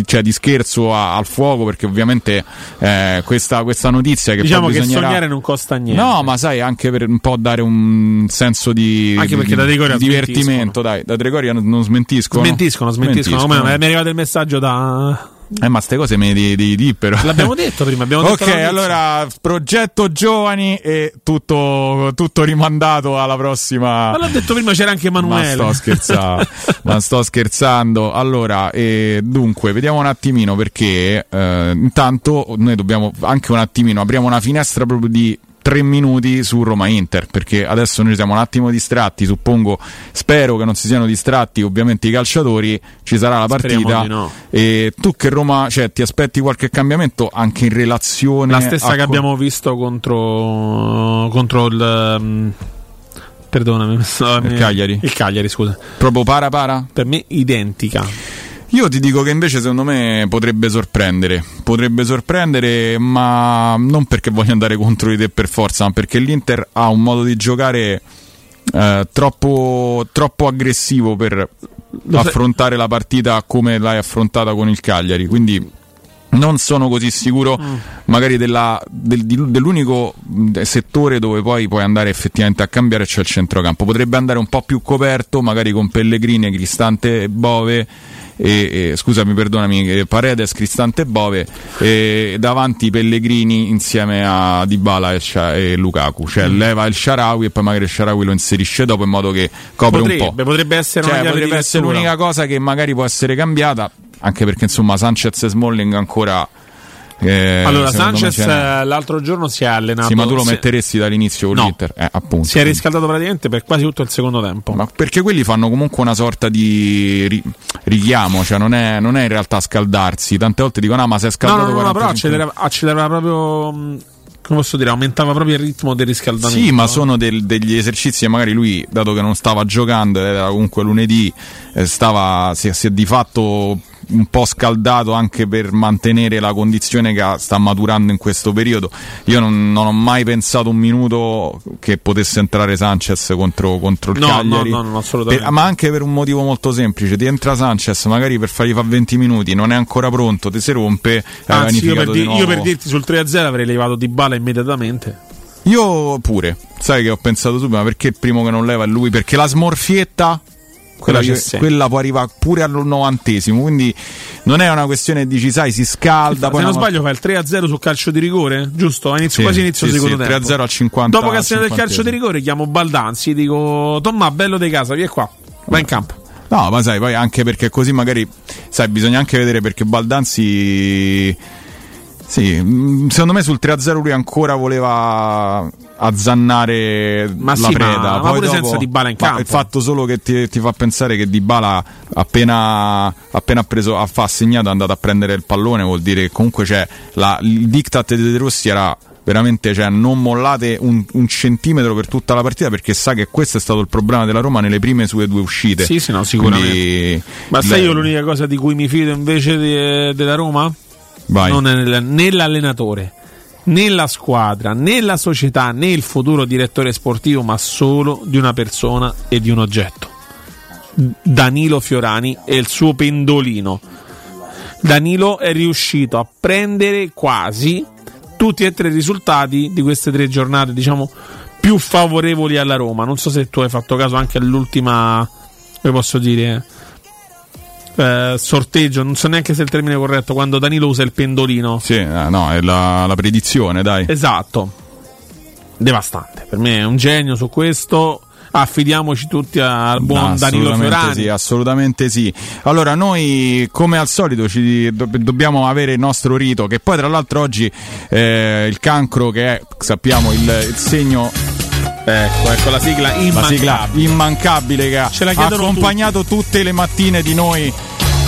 cioè di scherzo a- al fuoco perché ovviamente eh, questa, questa notizia che Diciamo poi che bisognerà... sognare non costa niente. No, ma sai, anche per un po' dare un senso di, Anche perché di- da di divertimento, dai, da Trigoria non, non smentiscono. Smentiscono, smentiscono. Come no? Mi è arrivato il messaggio da. Eh, ma ste cose me di, di, di però. L'abbiamo detto prima. Abbiamo detto Ok, allora progetto giovani e tutto, tutto rimandato alla prossima. Ma l'ho detto prima, c'era anche Ma Emanuele. sto scherzando, ma sto scherzando. Allora, eh, dunque, vediamo un attimino perché eh, intanto noi dobbiamo anche un attimino apriamo una finestra proprio di tre minuti su Roma Inter perché adesso noi siamo un attimo distratti suppongo spero che non si siano distratti ovviamente i calciatori ci sarà la partita no. e tu che Roma cioè ti aspetti qualche cambiamento anche in relazione La stessa a che abbiamo visto contro, contro il. mm, perdonami, Il Cagliari? Il Cagliari, scusa. proprio para para Per me identica. Io ti dico che invece secondo me potrebbe sorprendere, potrebbe sorprendere, ma non perché voglio andare contro di te per forza, ma perché l'Inter ha un modo di giocare eh, troppo, troppo aggressivo per Lo affrontare la partita come l'hai affrontata con il Cagliari, quindi non sono così sicuro Mm. magari della- del- dell'unico mh, settore dove poi puoi andare effettivamente a cambiare, cioè il centrocampo. Potrebbe andare un po' più coperto, magari con Pellegrini, Cristante e Bove. E, e- scusami, perdonami, eh, Paredes, Cristante e Bove e davanti Pellegrini insieme a Dybala e, Scia- e Lukaku, cioè Mm. leva il Sharawi e poi magari il Sharawi lo inserisce dopo in modo che copre un po'. Potrebbe, potrebbe essere Cioè, potrebbe essere l'unica cosa che magari può essere cambiata, anche perché insomma Sanchez e Smalling ancora Eh, allora, Sanchez eh, l'altro giorno si è allenato. Sì, ma tu lo si- metteresti dall'inizio con No. l'Inter? Eh, appunto. Si è riscaldato praticamente per quasi tutto il secondo tempo. Ma perché quelli fanno comunque una sorta di ri- richiamo, cioè non è, non è in realtà scaldarsi. Tante volte dicono, ah, ma sei No, scaldato no, no, no, però 45 accelerava, accelerava proprio. mh, Come posso dire? Aumentava proprio il ritmo del riscaldamento. Sì, ma sono del- degli esercizi che magari lui, dato che non stava giocando, era comunque lunedì, eh, stava, si, è- si è di fatto un po' scaldato anche per mantenere la condizione che sta maturando in questo periodo. Io non, non ho mai pensato un minuto che potesse entrare Sanchez contro, contro il No, Cagliari. no, no, no, assolutamente. Per- ma anche per un motivo molto semplice: ti entra Sanchez, magari per fargli fare 20 minuti, non è ancora pronto, ti si rompe. Anzi, io per, di- di io per dirti sul 3-0 avrei levato Di Bala immediatamente. Io pure, sai che ho pensato subito, ma perché il primo che non leva è lui? Perché la smorfietta, quella, Quella può arrivare pure al novantesimo, quindi non è una questione di dici, sai, si scalda. Se non sbaglio, fa il 3-0 sul calcio di rigore, giusto? Inizio, Sì, quasi inizio sì, secondo sì, tempo. 3-0 al 50. Dopo che ha segnato il calcio di rigore, chiamo Baldanzi. Dico, Tomma, bello di casa, vieni qua, vai in campo. No, ma sai, poi anche perché così magari, sai, bisogna anche vedere perché Baldanzi. Sì, mh, secondo me sul 3-0 lui ancora voleva azzannare Ma la sì, preda. ma- ma Poi pure dopo- senza Dybala in ma campo. Il fatto solo che ti, ti fa pensare che Dybala appena, appena ha preso, ha, assegnato è andato a prendere il pallone, vuol dire che comunque c'è la- il diktat di De Rossi era veramente cioè, non mollate un, un centimetro per tutta la partita perché sa che questo è stato il problema della Roma nelle prime sue due uscite. Sì, sì, no, sicuramente. Quindi, Ma sai io l'unica cosa di cui mi fido invece di- della Roma? Vai. Non è nel- né l'allenatore, né la squadra, né la società, né il futuro direttore sportivo, ma solo di una persona e di un oggetto. Danilo Fiorani e il suo pendolino. Danilo è riuscito a prendere quasi tutti e tre i risultati di queste tre giornate, diciamo, più favorevoli alla Roma. Non so se tu hai fatto caso anche all'ultima, come posso dire, eh, sorteggio, non so neanche se è il termine corretto, quando Danilo usa il pendolino. Sì, eh, no, è la, la predizione, dai. Esatto. Devastante. Per me è un genio su questo. Affidiamoci tutti al buon Danilo assolutamente Fiorani. Sì, assolutamente sì. Allora, noi come al solito ci do- dobbiamo avere il nostro rito, che poi tra l'altro oggi eh, il cancro, che è, sappiamo, il, il segno Ecco, ecco la sigla la immancabile. sigla immancabile. che ha Ce la ha accompagnato tutte le mattine di noi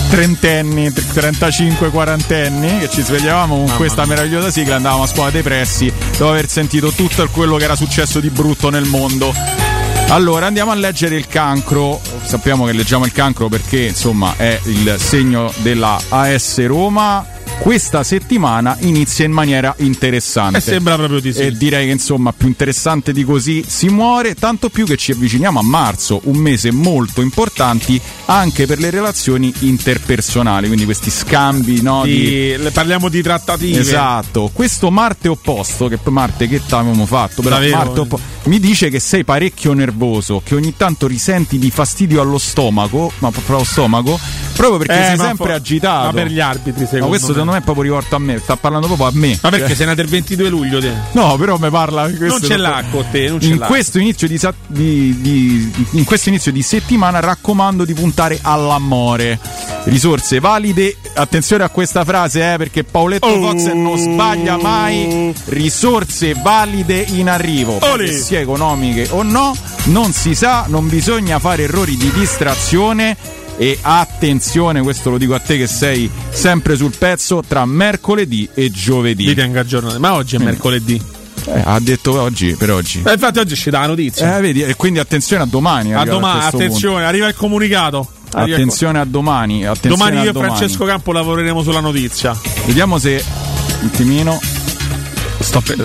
trentenni, 35 quarantenni che ci svegliavamo con questa meravigliosa sigla andavamo a scuola depressi dopo aver sentito tutto quello che era successo di brutto nel mondo. Allora andiamo a leggere il cancro. Sappiamo che leggiamo il cancro perché insomma è il segno della AS Roma questa settimana inizia in maniera interessante E sembra proprio di sì. e direi che insomma più interessante di così si muore, tanto più che ci avviciniamo a marzo, un mese molto importante anche per le relazioni interpersonali, quindi questi scambi, no? Di- le- parliamo di trattative. Esatto, questo Marte opposto, che Marte che t'avevamo fatto, però Marte eh. Mi dice che sei parecchio nervoso, che ogni tanto risenti di fastidio allo stomaco, ma proprio allo stomaco, proprio perché Eh, sei sempre fo- agitato. ma per gli arbitri, secondo Ma questo me. secondo me è proprio rivolto a me, sta parlando proprio a me. Ma perché Cioè- sei nato il 22 luglio? te? No, però mi parla questo Non ce l'ha con te, non ce in l'ha. questo inizio di, sa- di- di- in questo inizio di settimana raccomando di puntare all'amore. Risorse valide, attenzione a questa frase, eh, perché Paoletto Oh. Fox non sbaglia mai. Risorse valide in arrivo. Olè. Sia economiche o no, non si sa, non bisogna fare errori di distrazione. E attenzione, questo lo dico a te che sei sempre sul pezzo tra mercoledì e giovedì. Vi tengo aggiornato. Ma oggi è Mm. mercoledì. Eh, ha detto oggi, per oggi. Eh, infatti oggi ci dà la notizia. Eh, vedi, e quindi attenzione a domani. a domani, attenzione, arriva il comunicato. punto. Arriva il Attenzione a domani. Attenzione Domani a io e domani. Francesco Campo lavoreremo sulla notizia. Vediamo se un attimino.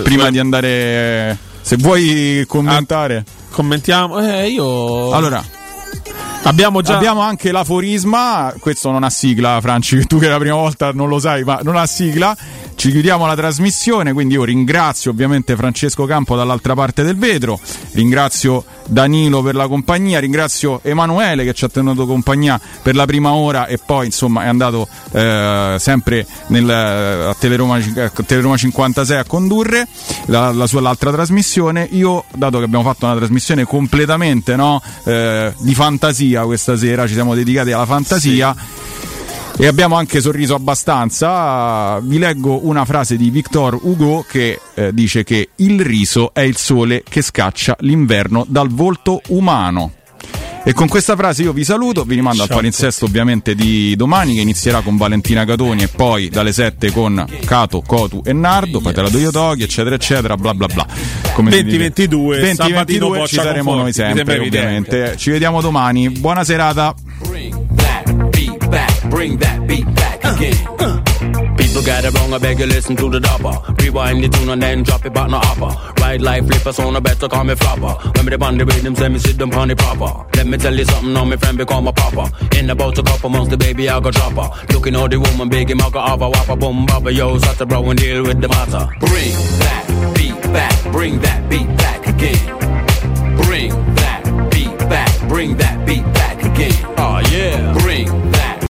prima di andare. Se vuoi commentare. Commentiamo. Eh, io. Allora. Abbiamo già. Abbiamo anche l'aforisma, questo non ha sigla, Franci, tu che la prima volta non lo sai, ma non ha sigla. Ci chiudiamo la trasmissione, quindi io ringrazio ovviamente Francesco Campo dall'altra parte del vetro, ringrazio Danilo per la compagnia, ringrazio Emanuele che ci ha tenuto compagnia per la prima ora e poi insomma è andato eh, sempre nel, a Teleroma, a Teleroma 56 a condurre la, la sua l'altra trasmissione. Io, dato che abbiamo fatto una trasmissione completamente no, eh, di fantasia questa sera, ci siamo dedicati alla fantasia. E abbiamo anche sorriso abbastanza. Vi leggo una frase di Victor Hugo che eh, dice che il riso è il sole che scaccia l'inverno dal volto umano. E con questa frase io vi saluto, vi rimando al palinsesto ovviamente di domani che inizierà con Valentina Catoni e poi dalle 7 con Cato, Cotu e Nardo, poi te la do io Toghi, eccetera eccetera, bla bla bla. Come si dice. 2022, 2022 sabatino ci saremo noi sempre ovviamente. Ci vediamo domani, buona serata. Back, bring that beat back again. People got it wrong, I beg you listen to the dopper. Rewind the tune and then drop it back no upper. Ride like flippers on a better call me flopper. When me the band the rhythm, send me sit them on the proper. Let me tell you something, now my friend become a papa. In about a couple months, the baby I go drop her. Looking all the woman, big him, I go have a whopper, boom, bopper, yo, shut the bro and deal with the matter. Bring that beat back, bring that beat back again. Bring that beat back, bring that beat back again. Oh yeah. Bring